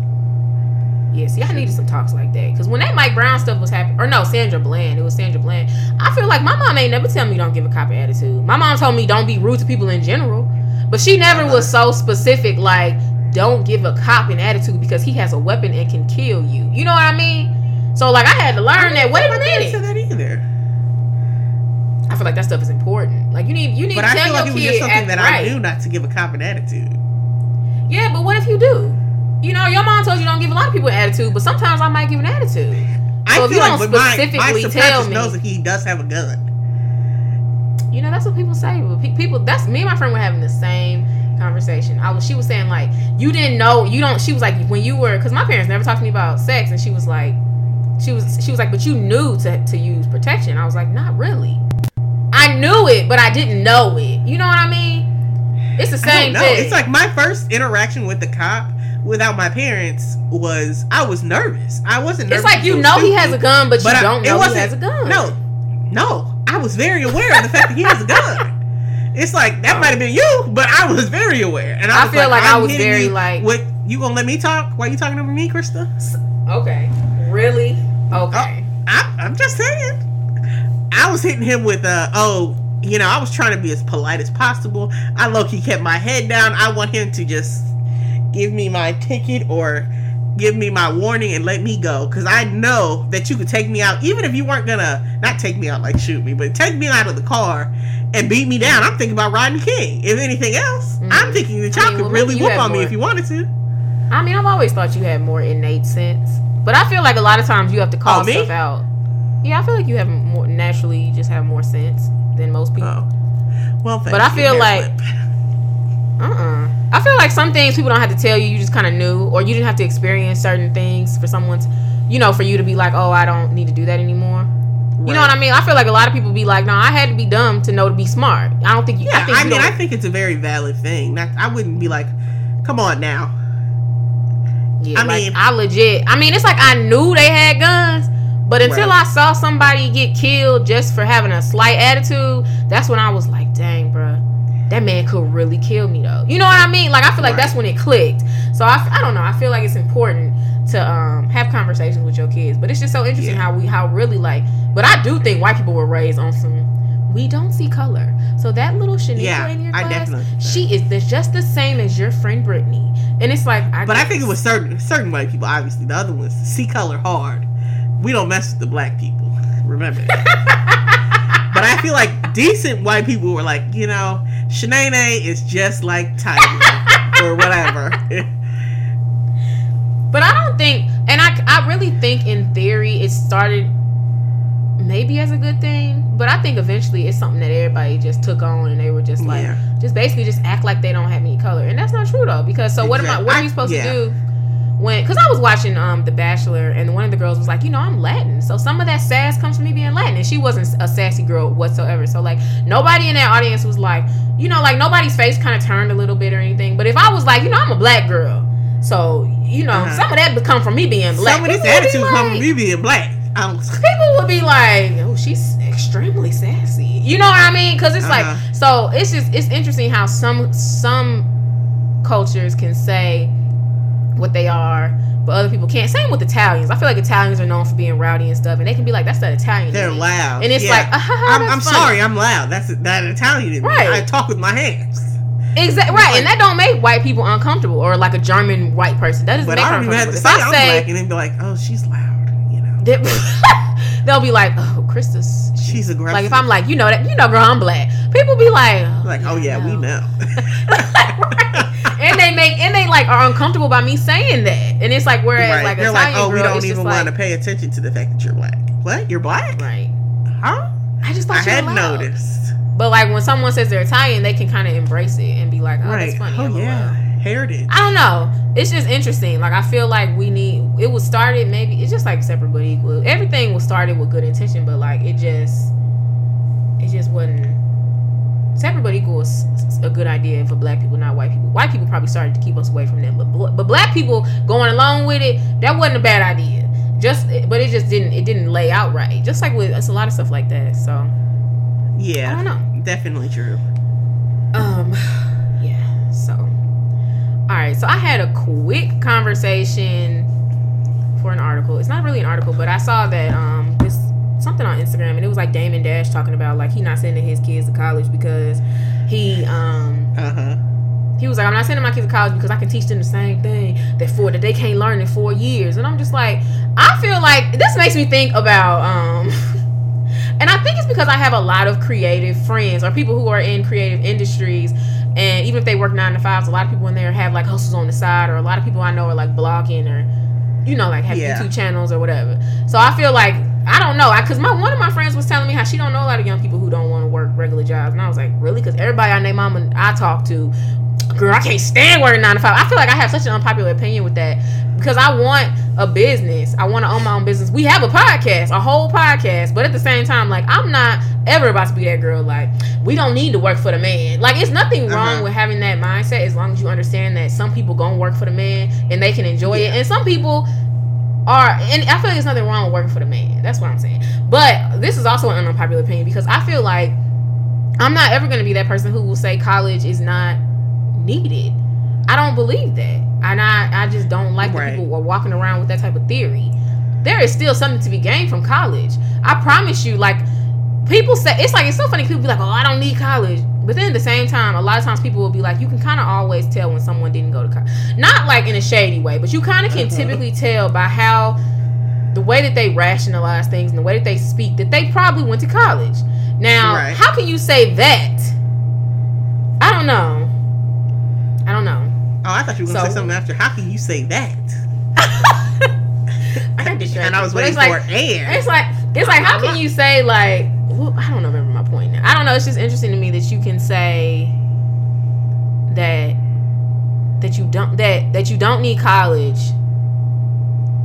Yeah, see, I needed some talks like that because when that Mike Brown stuff was happening, or no, Sandra Bland, it was Sandra Bland. I feel like my mom ain't never tell me don't give a cop an attitude. My mom told me don't be rude to people in general, but she never was so specific like don't give a cop an attitude because he has a weapon and can kill you. You know what I mean? So like I had to learn that. Wait a parents said minute. that either. I feel like that stuff is important. Like you need you need But to I tell feel like your it was just something that right. I knew not to give a cop an attitude. Yeah, but what if you do? You know, your mom told you don't give a lot of people an attitude, but sometimes I might give an attitude. I So if feel you like don't but my, my tell me- knows that he does have a gun. You know, that's what people say. But people, that's me and my friend were having the same conversation. I was, she was saying like, you didn't know, you don't. She was like, when you were, because my parents never talked to me about sex, and she was like, she was, she was like, but you knew to to use protection. I was like, not really. I knew it, but I didn't know it. You know what I mean? It's the same thing. It's like my first interaction with the cop without my parents was I was nervous. I wasn't nervous. It's like you know was he has a gun, but, But you I- don't know he has a gun. No, no. I was very aware of the fact that he has a gun. It's like that might have been you, but I was very aware, and I, I feel like I I'm was very, like- what you gonna let me talk? Why you talking over me, Krista? Okay. Really? Okay. I, I'm just saying. I was hitting him with uh oh, you know, I was trying to be as polite as possible. I low key kept my head down. I want him to just give me my ticket or give me my warning and let me go because I know that you could take me out even if you weren't gonna not take me out like shoot me, but take me out of the car and beat me down. I'm thinking about Rodney King. If anything else, Mhm. I'm thinking that y'all I mean, could well, really whoop on me if you wanted to. I mean, I've always thought you had more innate sense, but I feel like a lot of times you have to call Oh, me? stuff out. Yeah, I feel like you have more naturally. You just have more sense than most people. Oh, well, thank But I feel like-. Uh-uh. I feel like some things people don't have to tell you. You just kind of knew, or you didn't have to experience certain things for someone, to, you know, for you to be like, oh, I don't need to do that anymore. You know what I mean? I feel like a lot of people be like, no, I had to be dumb to know to be smart. I don't think you. Yeah, I, think I, mean, don't- I think it's a very valid thing. Not, I wouldn't be like, "Come on now." Yeah, I like mean- I legit. I mean, it's like I knew they had guns, but until Right. I saw somebody get killed just for having a slight attitude, that's when I was like, "Dang, bruh. That man could really kill me though. You know what I mean? Like I feel like Right. that's when it clicked. So I, I don't know. I feel like it's important to um, have conversations with your kids. But it's just so interesting Yeah. how we how really like. But I do think white people were raised on some. We don't see color. So that little Shaniqua Yeah, in your class, she is the, just the same as your friend Brittany. And it's like, I But I think it was certain certain white people. Obviously, the other ones see color hard. We don't mess with the black people. Remember that. but I feel like decent white people were like, you know, Shanae is just like Tiger or whatever. But I don't think, and I, I really think in theory it started maybe as a good thing, but I think eventually it's something that everybody just took on and they were just like, Yeah. just basically just act like they don't have any color, and that's not true though. Because so what am I? What are you supposed yeah. to do? When, cause I was watching um The Bachelor, and one of the girls was like, you know, I'm Latin, so some of that sass comes from me being Latin, and she wasn't a sassy girl whatsoever. So like, nobody in that audience was like, you know, like nobody's face kind of turned a little bit or anything. But if I was like, you know, I'm a black girl, so you know, Uh-huh. some of that would come from me being black. Some of this People attitude come from me being black. I was, people would be like, "Oh, she's extremely sassy." You know what I mean? Because it's Uh-huh. like, so it's just it's interesting how some some cultures can say what they are, but other people can't. Same with Italians. I feel like Italians are known for being rowdy and stuff, and they can be like, "That's that Italian." they're loud. and it's Yeah. like, ah, ha, ha, I'm, I'm sorry, I'm loud. That's that Italian. Right. I talk with my hands. Exactly right, and that don't make white people uncomfortable, or like a German white person. That doesn't But make I don't even have to say I I'm say black and then be like, oh, she's loud. You know, they- they'll be like, "Oh, Krista's." she's aggressive. Like if I'm like, you know that, you know, girl, I'm black. People be like, like, oh yeah, we know. and they make and they like are uncomfortable by me saying that, and it's like whereas Right. like They're Italian like, oh, we don't even want to pay attention to the fact that you're black. What? You're black? right. Huh? I just I thought you had noticed. But like when someone says they're Italian, they can kind of embrace it and be like, oh, right. that's funny. oh yeah, heritage. I don't know. It's just interesting. Like I feel like we need. It was started maybe. It's just like separate but equal. Everything was started with good intention, but like it just, it just wasn't. Separate but equal was a good idea for black people, not white people. White people probably started to keep us away from them, but but black people going along with it, that wasn't a bad idea. Just, but it just didn't. It didn't lay out right. Just like with it's a lot of stuff like that. So yeah, I don't know. definitely true. Um, yeah. So, all right. So I had a quick conversation for an article. It's not really an article, but I saw that um this something on Instagram, and it was like Damon Dash talking about like he not sending his kids to college because he um Uh huh. he was like I'm not sending my kids to college because I can teach them the same thing that four that they can't learn in four years, and I'm just like I feel like this makes me think about um. And I think it's because I have a lot of creative friends or people who are in creative industries. And even if they work nine to fives, a lot of people in there have like hustles on the side, or a lot of people I know are like blogging or, you know, like have Yeah. YouTube channels or whatever. So I feel like I don't know, I because my one of my friends was telling me how she don't know a lot of young people who don't want to work regular jobs, and I was like, really? Because everybody I name mama I talk to, girl, I can't stand working nine to five. I feel like I have such an unpopular opinion with that because I want a business. I want to own my own business. We have a podcast, a whole podcast, but at the same time, like I'm not ever about to be that girl. Like we don't need to work for the man. Like it's nothing wrong Uh-huh. with having that mindset as long as you understand that some people gonna work for the man and they can enjoy it, and some people are. And I feel like there's nothing wrong with working for the man. That's what I'm saying. But this is also an unpopular opinion because I feel like I'm not ever gonna be that person who will say college is not needed. I don't believe that. And I, I just don't like Right. people are walking around with that type of theory. There is still something to be gained from college. I promise you, like people say it's like it's so funny, people be like, Oh, I don't need college. But then at the same time, a lot of times people will be like, you can kind of always tell when someone didn't go to college. Not like in a shady way, but you kind of can Mhm. typically tell by how the way that they rationalize things and the way that they speak that they probably went to college. Now, Right. how can you say that? I don't know. I don't know. Oh, I thought you were gonna So- say something after. How can you say that? I got distracted. and I was waiting for like, air. It's like it's like how can you say like well, I don't remember my point now. I don't know. It's just interesting to me that you can say that that you don't that that you don't need college.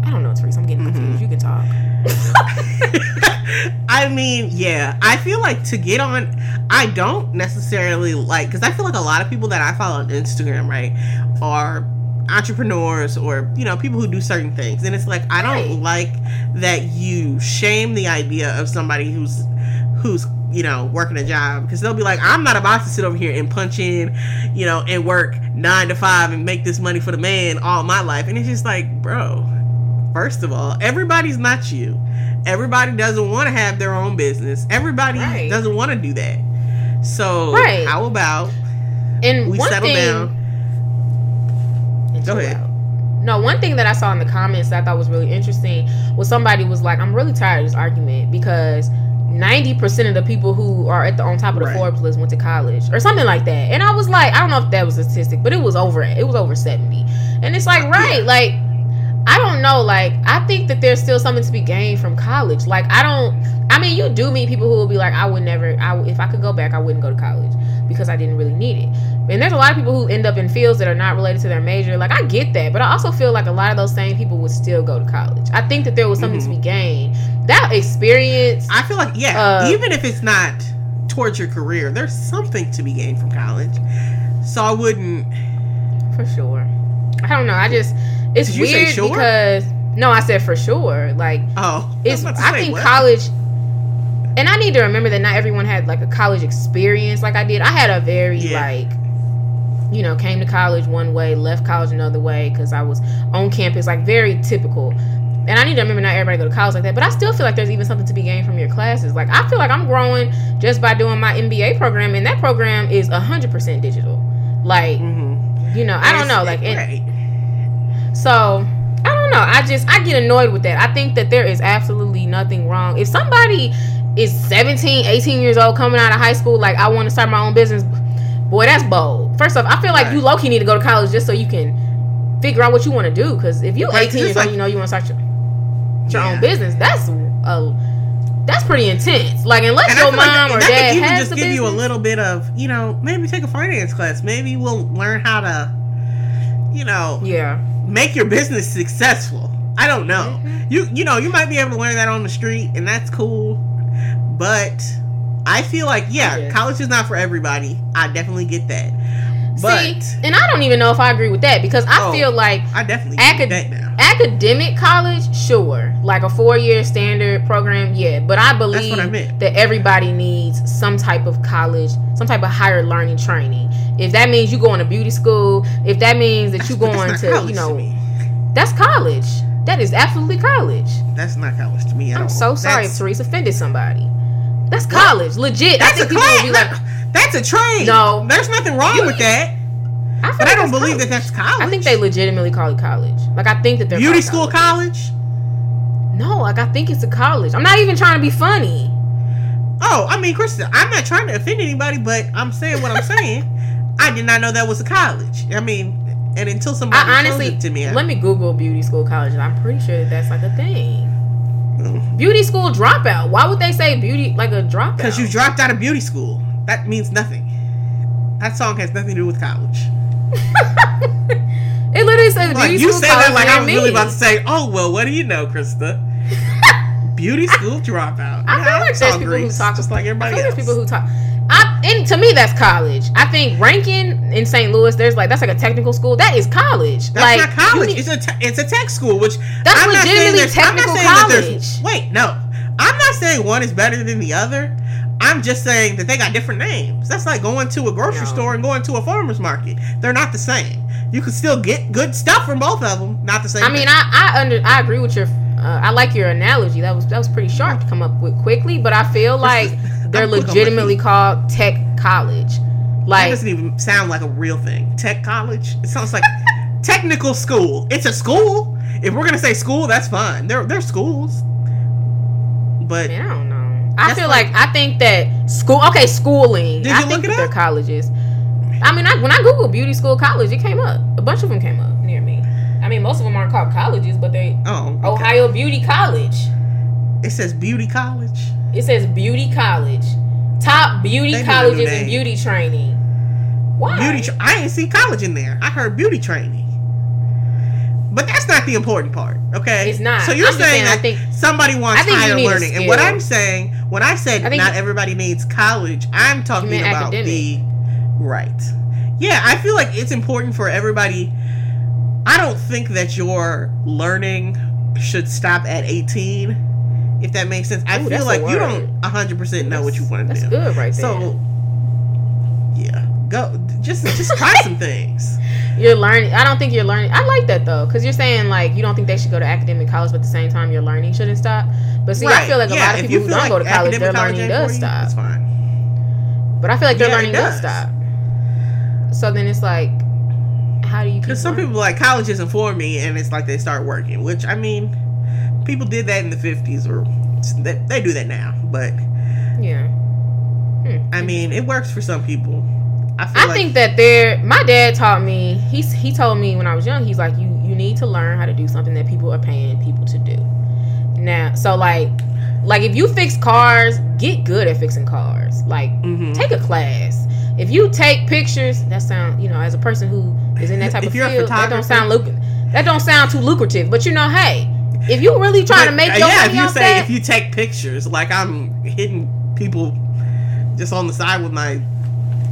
I don't know, Teresa. I'm getting Mhm. confused. You can talk. I mean, yeah, I feel like to get on, I don't necessarily like because I feel like a lot of people that I follow on Instagram, right, are entrepreneurs or you know people who do certain things, and it's like I don't Right. like that you shame the idea of somebody who's who's you know, working a job because they'll be like, I'm not about to sit over here and punch in, you know, and work nine to five and make this money for the man all my life. And it's just like, bro, first of all, everybody's not you. Everybody doesn't want to have their own business. Everybody Right. doesn't want to do that. So Right. how about And we one settle thing, down? Go ahead. out. No, one thing that I saw in the comments that I thought was really interesting was somebody was like, "I'm really tired of this argument because." 90% of the people who are at the on top of the Right. Forbes list went to college or something like that. And I was like, I don't know if that was a statistic, but it was over it was over 70. And it's like, right, Yeah. like I don't know, like I think that there's still something to be gained from college. Like I don't I mean, you do meet people who will be like, I would never I if I could go back, I wouldn't go to college because I didn't really need it. And there's a lot of people who end up in fields that are not related to their major. Like I get that, but I also feel like a lot of those same people would still go to college. I think that there was something Mhm. to be gained. That experience I feel like yeah, Uh, even if it's not towards your career, there's something to be gained from college. So I wouldn't. for sure. I don't know. I just it's Did you say weird sure? because no, I said for sure. Like Oh, it's was about to I say, think what? college and I need to remember that not everyone had like a college experience like I did. I had a very Yeah. like you know, came to college one way, left college another way because I was on campus, like very typical. And I need to remember not everybody go to college like that, but I still feel like there's even something to be gained from your classes. Like I feel like I'm growing just by doing my MBA program, and that program is hundred percent digital. Like Mhm. you know, I don't know, like it, right. so I don't know. I just I get annoyed with that. I think that there is absolutely nothing wrong. If somebody is 17, 18 years old coming out of high school, like I want to start my own business, boy, that's bold. First off, I feel like Right. you low key need to go to college just so you can figure out what you want to do. Because if you Right, 18 'cause years it's old, you know you want to start your, your Yeah. own business. That's a that's pretty intense. Like unless And your feel like mom that, or that dad even has just the give you a little bit of, you know, maybe take a finance class. Maybe we'll learn how to, you know, yeah. make your business successful. I don't know. Mhm. You you know, you might be able to learn that on the street and that's cool. But I feel like yeah, college is not for everybody. I definitely get that. But See, and I don't even know if I agree with that because I Oh, feel like I definitely Acad- get that now. academic college, sure, like a four-year standard program, yeah. But I believe I that everybody needs some type of college, some type of higher learning training. If that means you going to beauty school, if that means that you going to, you know, me. that's college. That is absolutely college. That's not college to me I'm all. so sorry That's, if Therese offended somebody. That's college, legit. That's a class. like, that's a trade. No. there's nothing wrong You- with that. I But like I don't believe that college. that's college. I think they legitimately call it college. Like I think that they're beauty school colleges. college. No, like I think it's a college. I'm not even trying to be funny. Oh, I mean, Krista, I'm not trying to offend anybody, but I'm saying what I'm saying. I did not know that was a college. I mean, and until somebody I honestly it to me, I- let me Google beauty school colleges. I'm pretty sure that that's like a thing. Beauty school dropout. Why would they say beauty like a dropout? because you dropped out of beauty school. That means nothing. That song has nothing to do with college. it literally says Like beauty you school You say that like I was really about to say, oh well, what do you know, Krista? beauty school dropout. I Yeah, feel like there's people who Grease, talk just like I everybody feel else. there's people who talk. I and to me that's college. I think Ranken in St. Louis, there's like that's like a technical school. That is college. That's like not college. need- it's a te- it's a tech school, which That's I'm not saying legitimately I'm not technical saying college. Wait, no, I'm not saying one is better than the other. I'm just saying that they got different names. That's like going to a grocery No. store and going to a farmer's market. They're not the same. You can still get good stuff from both of them. Not the same. I mean, thing. I I under I agree with your. Uh, I like your analogy. That was that was pretty sharp to come up with quickly. But I feel like they're I'm quick on my legitimately called tech college. Like that doesn't even sound like a real thing. Tech college. It sounds like technical school. It's a school. If we're gonna say school, that's fine. They're they're schools. But I don't know. I feel like- like, I think that school. Okay, schooling. Did I you think look it they're up? colleges. I mean, I, when I Google beauty school college, it came up. A bunch of them came up near me. I mean, most of them aren't called colleges, but they oh, okay. Ohio Beauty College. It says beauty college. It says beauty college. Top beauty They need a new colleges and beauty training. Why? Beauty. Tra- I ain't see college in there. I heard beauty training. But that's not the important part, okay? It's not. So you're saying saying, I that think- somebody wants I think higher learning, and what. I'm saying, when I said I not everybody needs college, I'm talking about academic. the right. Yeah, I feel like it's important for everybody. I don't think that your learning should stop at 18. If that makes sense. I Ooh, feel like you don't 100% know what you want to do. That's good right there. So, yeah. Go. Just just try some things. You're learning. I don't think you're learning. I like that though, because you're saying like you don't think they should go to academic college, but at the same time your learning shouldn't stop. But see, I feel like a Yeah, lot of people who don't like go to college, their academic learning does you, stop. That's fine. But I feel like their Yeah, learning does. does. stop. So then it's like, how do you? Because some learning? people like college isn't for me, and it's like they start working. Which I mean, people did that in the 50s, or they, they do that now. But yeah. Hmm. I mean, it works for some people. I feel I like think that there. My dad taught me. He's he told me when I was young. He's like, you you need to learn how to do something that people are paying people to do. Now, so like, like if you fix cars, get good at fixing cars. Like, Mhm. take a class. If you take pictures, that sound you know as a person who is in that type If of field, that don't sound lucrative. That don't sound too lucrative. But you know, hey, if you really trying to make uh, your yeah, if you say that, if you take pictures, like I'm hitting people just on the side with my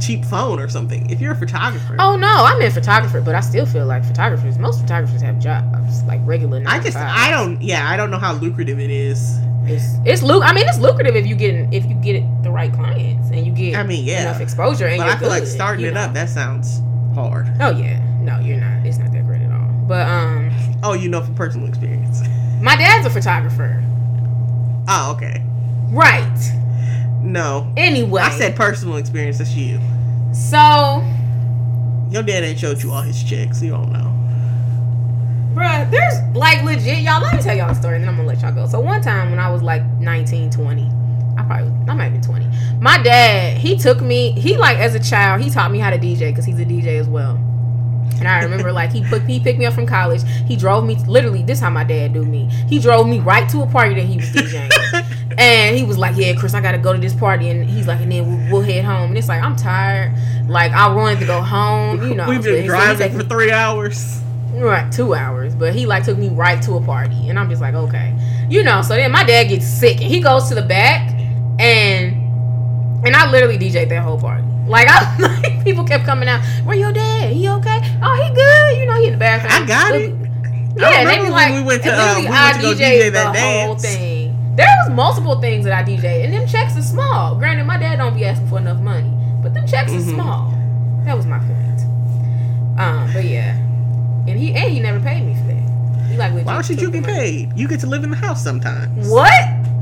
cheap phone or something. If you're a photographer, Oh no, I'm in photographer, but I still feel like photographers. Most photographers have jobs like regular. I just. I don't yeah I don't know how lucrative it is. It's it's luc. I mean, it's lucrative if you get if you get the right clients and you get I mean yeah, enough exposure. And but I feel like starting it know. up that sounds hard. Oh yeah, no, you're not. It's not that great at all. But um, Oh, you know from personal experience. my dad's a photographer. Oh okay, Right. no. Anyway, I said personal experience. That's you. so. Your dad ain't showed you all his checks. You don't know. Bruh, there's like legit, y'all. Let me tell y'all a story, and then I'm gonna let y'all go. So one time when I was like 19, 20, I probably I might have been 20. My dad, he took me. He like as a child, he taught me how to DJ because he's a DJ as well. And I remember like he put he picked me up from college. He drove me literally. This how my dad do me. He drove me right to a party that he was DJing. And he was like, "Yeah, Chris, I gotta go to this party." And he's like, "And then we'll, we'll head home." And it's like, I'm tired. Like I wanted to go home. You know, We've been so driving for three hours. Right, two hours. But he like took me right to a party, and I'm just like, okay, you know. So then my dad gets sick, and he goes to the back, and and I literally DJ'd that whole party. Like I like people kept coming out. Where your dad? He okay? Oh, he good. You know, he in the bathroom. I got it. Yeah, I they be like, we went to, uh, we went to go DJ'd that the whole dance. thing. There was multiple things that I DJ'd, and them checks are small. Granted, my dad don't be asking for enough money, but them checks Mhm. are small. That was my point. Um, but yeah, and he and he never paid me for that. He like Why should you get money. paid? You get to live in the house sometimes. What?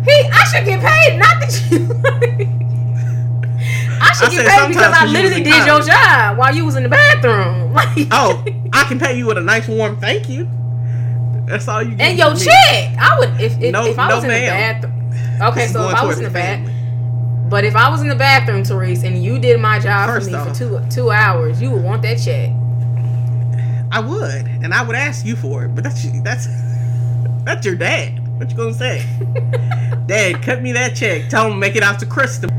He? I should get paid, not that you. I should I get paid because I I 'cause you was literally did your job while you was in the bathroom. Like, Oh, I can pay you with a nice warm thank you. That's all you get. and your me. check. I would if if, No- if I no was in ma'am. the bathroom. Okay, so if I was in the the bath, family. but if I was in the bathroom, Therese, and you did my job First for me off. for two two hours, you would want that check. I would, and I would ask you for it, but that's that's that's your dad. What you gonna say? dad, cut me that check. Tell him to make it out to Crystal.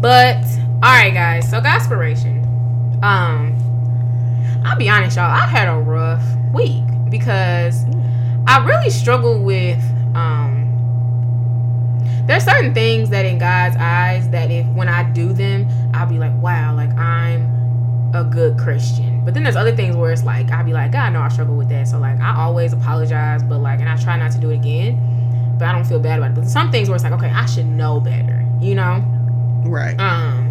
But all right, guys. So Godspiration. Um, I'll be honest, y'all. I had a rough week because I really struggle with um. There's certain things that in God's eyes that if when I do them, I'll be like, wow, like I'm a good Christian. But then there's other things where it's like I'll be like, God, no, I struggle with that. So like I always apologize, but like, and I try not to do it again. But I don't feel bad about it. But some things where it's like, okay, I should know better, you know. Right. Um,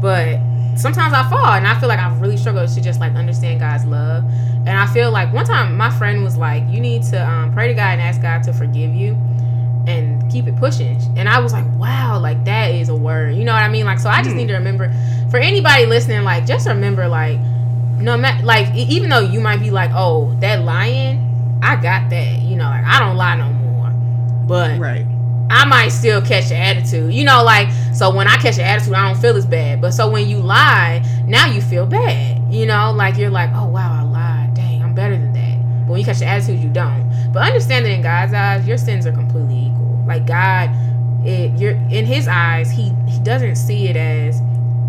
but sometimes I fall, and I feel like I've really struggled to just like understand God's love. And I feel like one time my friend was like, "You need to um, pray to God and ask God to forgive you, and keep it pushing." And I was like, "Wow, like that is a word." You know what I mean? Like, so I just Hmm. need to remember for anybody listening, like, just remember, like, no matter, like, even though you might be like, "Oh, that lying, I got that," you know, like I don't lie no more, but right. I might still catch the attitude. You know, like so when I catch the attitude, I don't feel as bad. But so when you lie, now you feel bad. You know, like you're like, oh wow, I lied. Dang, I'm better than that. But when you catch the attitude, you don't. But understand that in God's eyes, your sins are completely equal. Like God, it you're in His eyes, He He doesn't see it as,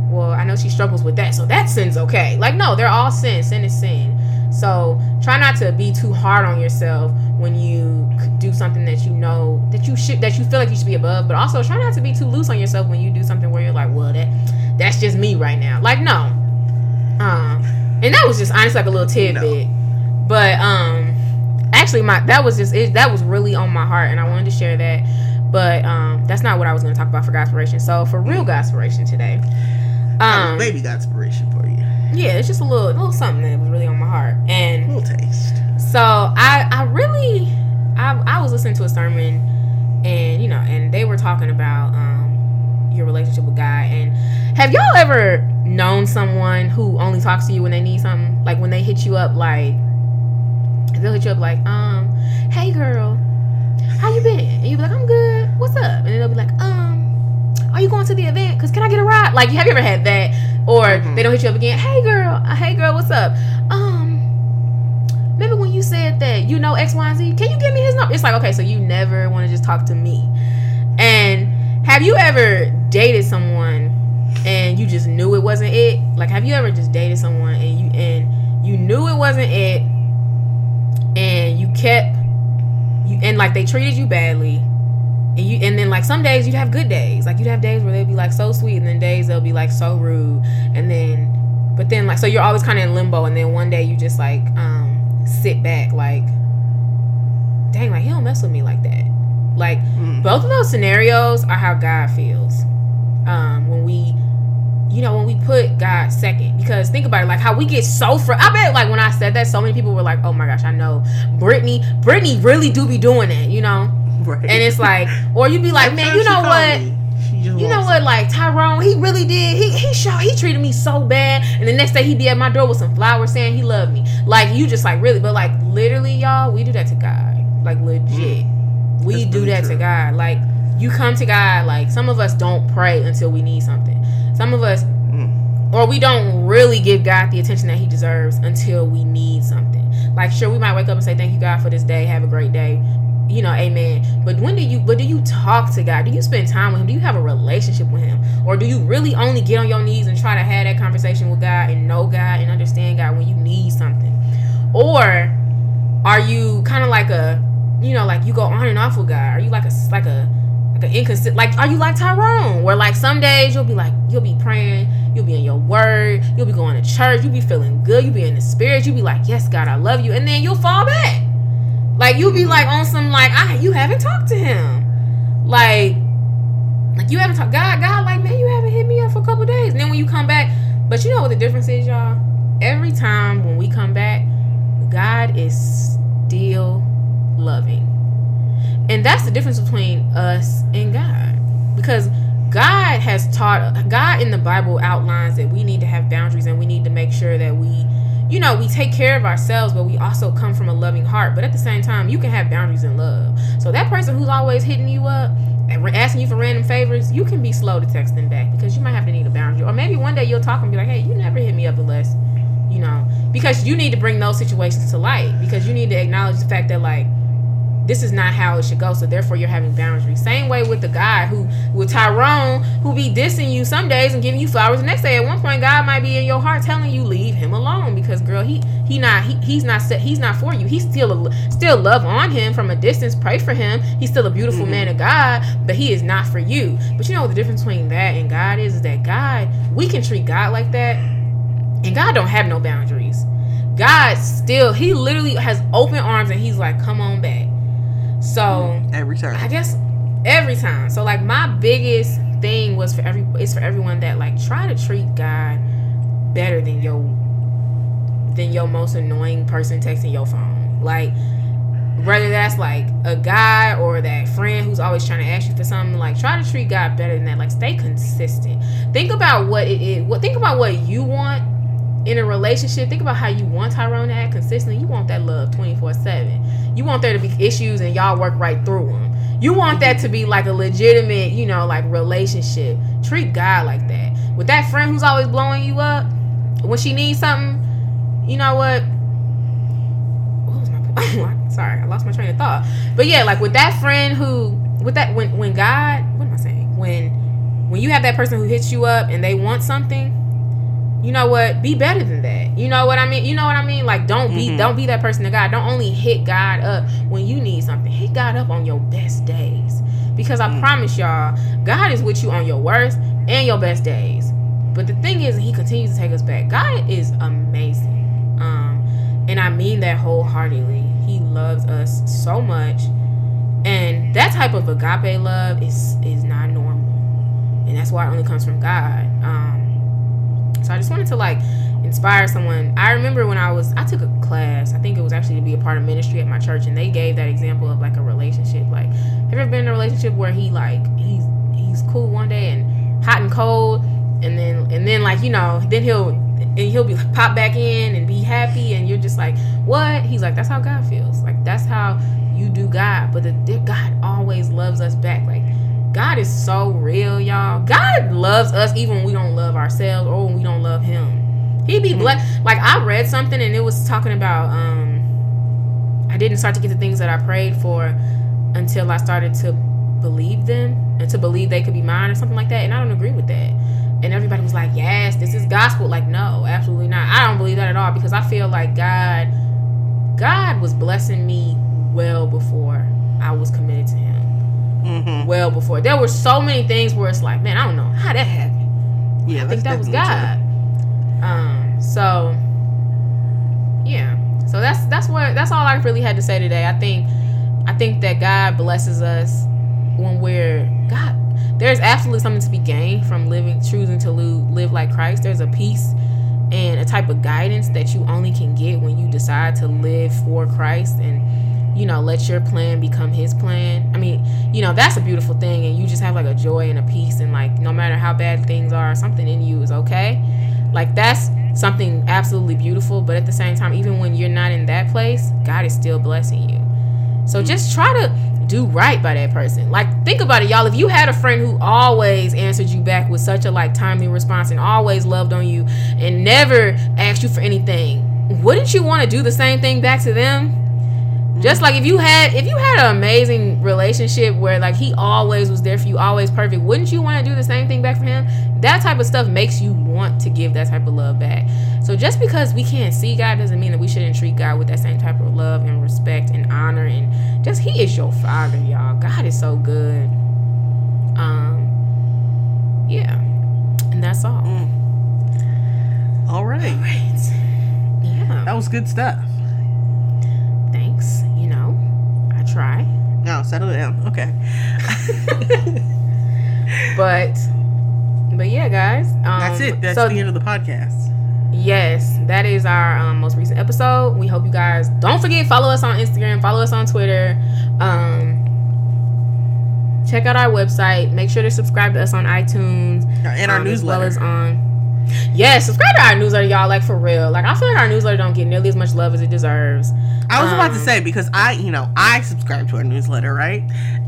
well, I know she struggles with that, so that sin's okay. Like no, they're all sin. Sin is sin. So try not to be too hard on yourself when you do something that you know that you should that you feel like you should be above. But also try not to be too loose on yourself when you do something where you're like, well, that that's just me right now. Like no, um, and that was just honestly like a little tidbit. But um, actually my that was just it, that was really on my heart, and I wanted to share that. But um, that's not what I was going to talk about for Godspiration. So for real Godspiration today, um, maybe Godspiration for you. Yeah, it's just a little little something that was really on my heart, and a little taste. So I I really I I was listening to a sermon, and you know, and they were talking about um your relationship with God, and have y'all ever known someone who only talks to you when they need something, like when they hit you up, like they'll hit you up like, um, hey girl, how you been? And you be like, I'm good. What's up? And then they'll be like, um, are you going to the event? Cause can I get a ride? Like, have you ever had that? Or mm-hmm. they don't hit you up again. Hey girl, uh, hey girl, what's up? Um, remember when you said that you know X, Y, and Z? Can you give me his number? It's like, okay, so you never want to just talk to me. And have you ever dated someone and you just knew it wasn't it? Like, have you ever just dated someone and you and you knew it wasn't it, and you kept you and like they treated you badly and you and then like some days you'd have good days like you'd have days where they'd be like so sweet and then days they'll be like so rude and then but then like so you're always kind of in limbo and then one day you just like um sit back like dang like he don't mess with me like that like mm. both of those scenarios are how god feels um when we you know, when we put God second. Because think about it, like how we get so fr I bet like when I said that, so many people were like, Oh my gosh, I know. Brittany, Brittany really do be doing it," you know? Right. And it's like or you'd be like, Man, you know what? You know what, like Tyrone, he really did. He he showed he treated me so bad, and the next day he'd be at my door with some flowers saying he loved me. Like you just like really, but like literally, y'all, we do that to God. Like legit, mm. we That's do that true. to God. Like you come to God. Like some of us don't pray until we need something. Some of us, mm. or we don't really give God the attention that He deserves until we need something. Like, sure, we might wake up and say, "Thank you, God, for this day. Have a great day." You know, Amen. But when do you? But do you talk to God? Do you spend time with Him? Do you have a relationship with Him, or do you really only get on your knees and try to have that conversation with God and know God and understand God when you need something, or are you kind of like a, you know, like you go on and off with God? Are you like a like a like an inconsistent like are you like Tyrone where like some days you'll be like you'll be praying you'll be in your word you'll be going to church you'll be feeling good you'll be in the spirit you'll be like yes God I love you and then you'll fall back like you'll be like on some like I you haven't talked to him. Like like you haven't talked God God like man you haven't hit me up for a couple days. And then when you come back but you know what the difference is y'all? Every time when we come back God is still loving. And that's the difference between us and God. Because God has taught God in the Bible outlines that we need to have boundaries and we need to make sure that we you know, we take care of ourselves, but we also come from a loving heart. But at the same time, you can have boundaries in love. So that person who's always hitting you up and asking you for random favors, you can be slow to text them back because you might have to need a boundary. Or maybe one day you'll talk and be like, hey, you never hit me up unless, you know, because you need to bring those situations to light because you need to acknowledge the fact that, like, this is not how it should go. So therefore, you're having boundaries. Same way with the guy who, with Tyrone, who be dissing you some days and giving you flowers the next day. At one point, God might be in your heart telling you leave him alone because girl, he he not he, he's not set he's not for you. He's still a, still love on him from a distance. Pray for him. He's still a beautiful mm-hmm. man of God, but he is not for you. But you know what the difference between that and God is? Is that God we can treat God like that, and God don't have no boundaries. God still, he literally has open arms and he's like, come on back. So every time, I guess every time. So like my biggest thing was for every it's for everyone that like try to treat God better than your than your most annoying person texting your phone. Like whether that's like a guy or that friend who's always trying to ask you for something, like try to treat God better than that. Like stay consistent. Think about what it is. What think about what you want in a relationship, think about how you want Tyrone to act consistently. You want that love 24 7. You want there to be issues and y'all work right through them. You want that to be like a legitimate, you know, like relationship. Treat God like that. With that friend who's always blowing you up, when she needs something, you know what? Sorry, I lost my train of thought. But yeah, like with that friend who, with that, when when God, what am I saying? When when you have that person who hits you up and they want something you know what? Be better than that. You know what i mean? You know what i mean? Like don't be mm-hmm. don't be that person to god. Don't only hit god up when you need something. Hit god up on your best days. Because i mm-hmm. promise y'all god is with you on your worst and your best days. But the thing is he continues to take us back. God is amazing. Um and i mean that wholeheartedly. He loves us so much. And that type of agape love is is not normal. And that's why it only comes from God. Um, so I just wanted to like inspire someone. I remember when I was I took a class. I think it was actually to be a part of ministry at my church, and they gave that example of like a relationship. Like, have you ever been in a relationship where he like he's he's cool one day and hot and cold, and then and then like you know then he'll and he'll be like, pop back in and be happy, and you're just like what? He's like that's how God feels. Like that's how you do God, but the, God always loves us back. Like God is so real, y'all. God loves us even when we don't love ourselves or when we don't love Him. He be blessed. Like I read something and it was talking about um I didn't start to get the things that I prayed for until I started to believe them and to believe they could be mine or something like that. And I don't agree with that. And everybody was like, "Yes, this is gospel." Like, no, absolutely not. I don't believe that at all because I feel like God, God was blessing me well before I was committed to Him. Mm-hmm. Well before there were so many things where it's like, man, I don't know how that happened. Yeah, I think that was God. True. Um, so yeah. So that's that's what that's all I really had to say today. I think I think that God blesses us when we're God. There's absolutely something to be gained from living, choosing to live like Christ. There's a peace and a type of guidance that you only can get when you decide to live for Christ and you know let your plan become his plan i mean you know that's a beautiful thing and you just have like a joy and a peace and like no matter how bad things are something in you is okay like that's something absolutely beautiful, but at the same time, even when you're not in that place, God is still blessing you. So just try to do right by that person. Like think about it, y'all. If you had a friend who always answered you back with such a like timely response and always loved on you and never asked you for anything, wouldn't you want to do the same thing back to them? Just like if you had if you had an amazing relationship where like he always was there for you, always perfect, wouldn't you want to do the same thing back for him? That type of stuff makes you want to give that type of love back. So just because we can't see God doesn't mean that we shouldn't treat God with that same type of love and respect and honor and just he is your father, y'all. God is so good. Um yeah. And that's all. Mm. All right. All right. Yeah. That was good stuff try. No, settle down. Okay. but but yeah, guys. Um, That's it. That's so, the end of the podcast. Yes, that is our um, most recent episode. We hope you guys don't forget follow us on Instagram, follow us on Twitter. Um, check out our website. Make sure to subscribe to us on iTunes and our um, newsletter, as well as on yeah, subscribe to our newsletter, y'all. Like for real. Like I feel like our newsletter don't get nearly as much love as it deserves. I was um, about to um, say because I, you know, I subscribe to our newsletter, right?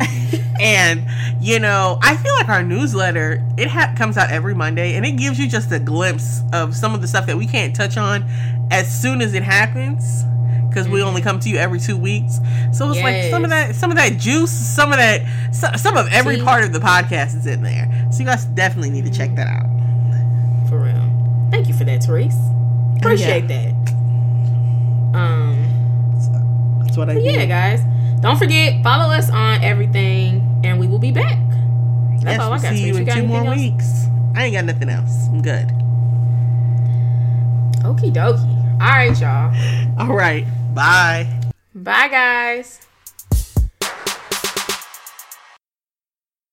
and you know, I feel like our newsletter it ha- comes out every Monday, and it gives you just a glimpse of some of the stuff that we can't touch on as soon as it happens because we only come to you every two weeks. So it's yes. like some of that, some of that juice, some of that, some of every part of the podcast is in there. So you guys definitely need to check that out. For real. Thank you for that, Therese. Appreciate yeah. that. Um, that's what I. Yeah, guys. Don't forget follow us on everything, and we will be back. That's yes, all I got. See you in two more else? weeks. I ain't got nothing else. I'm good. Okie dokie. All right, y'all. All right. Bye. Bye, guys.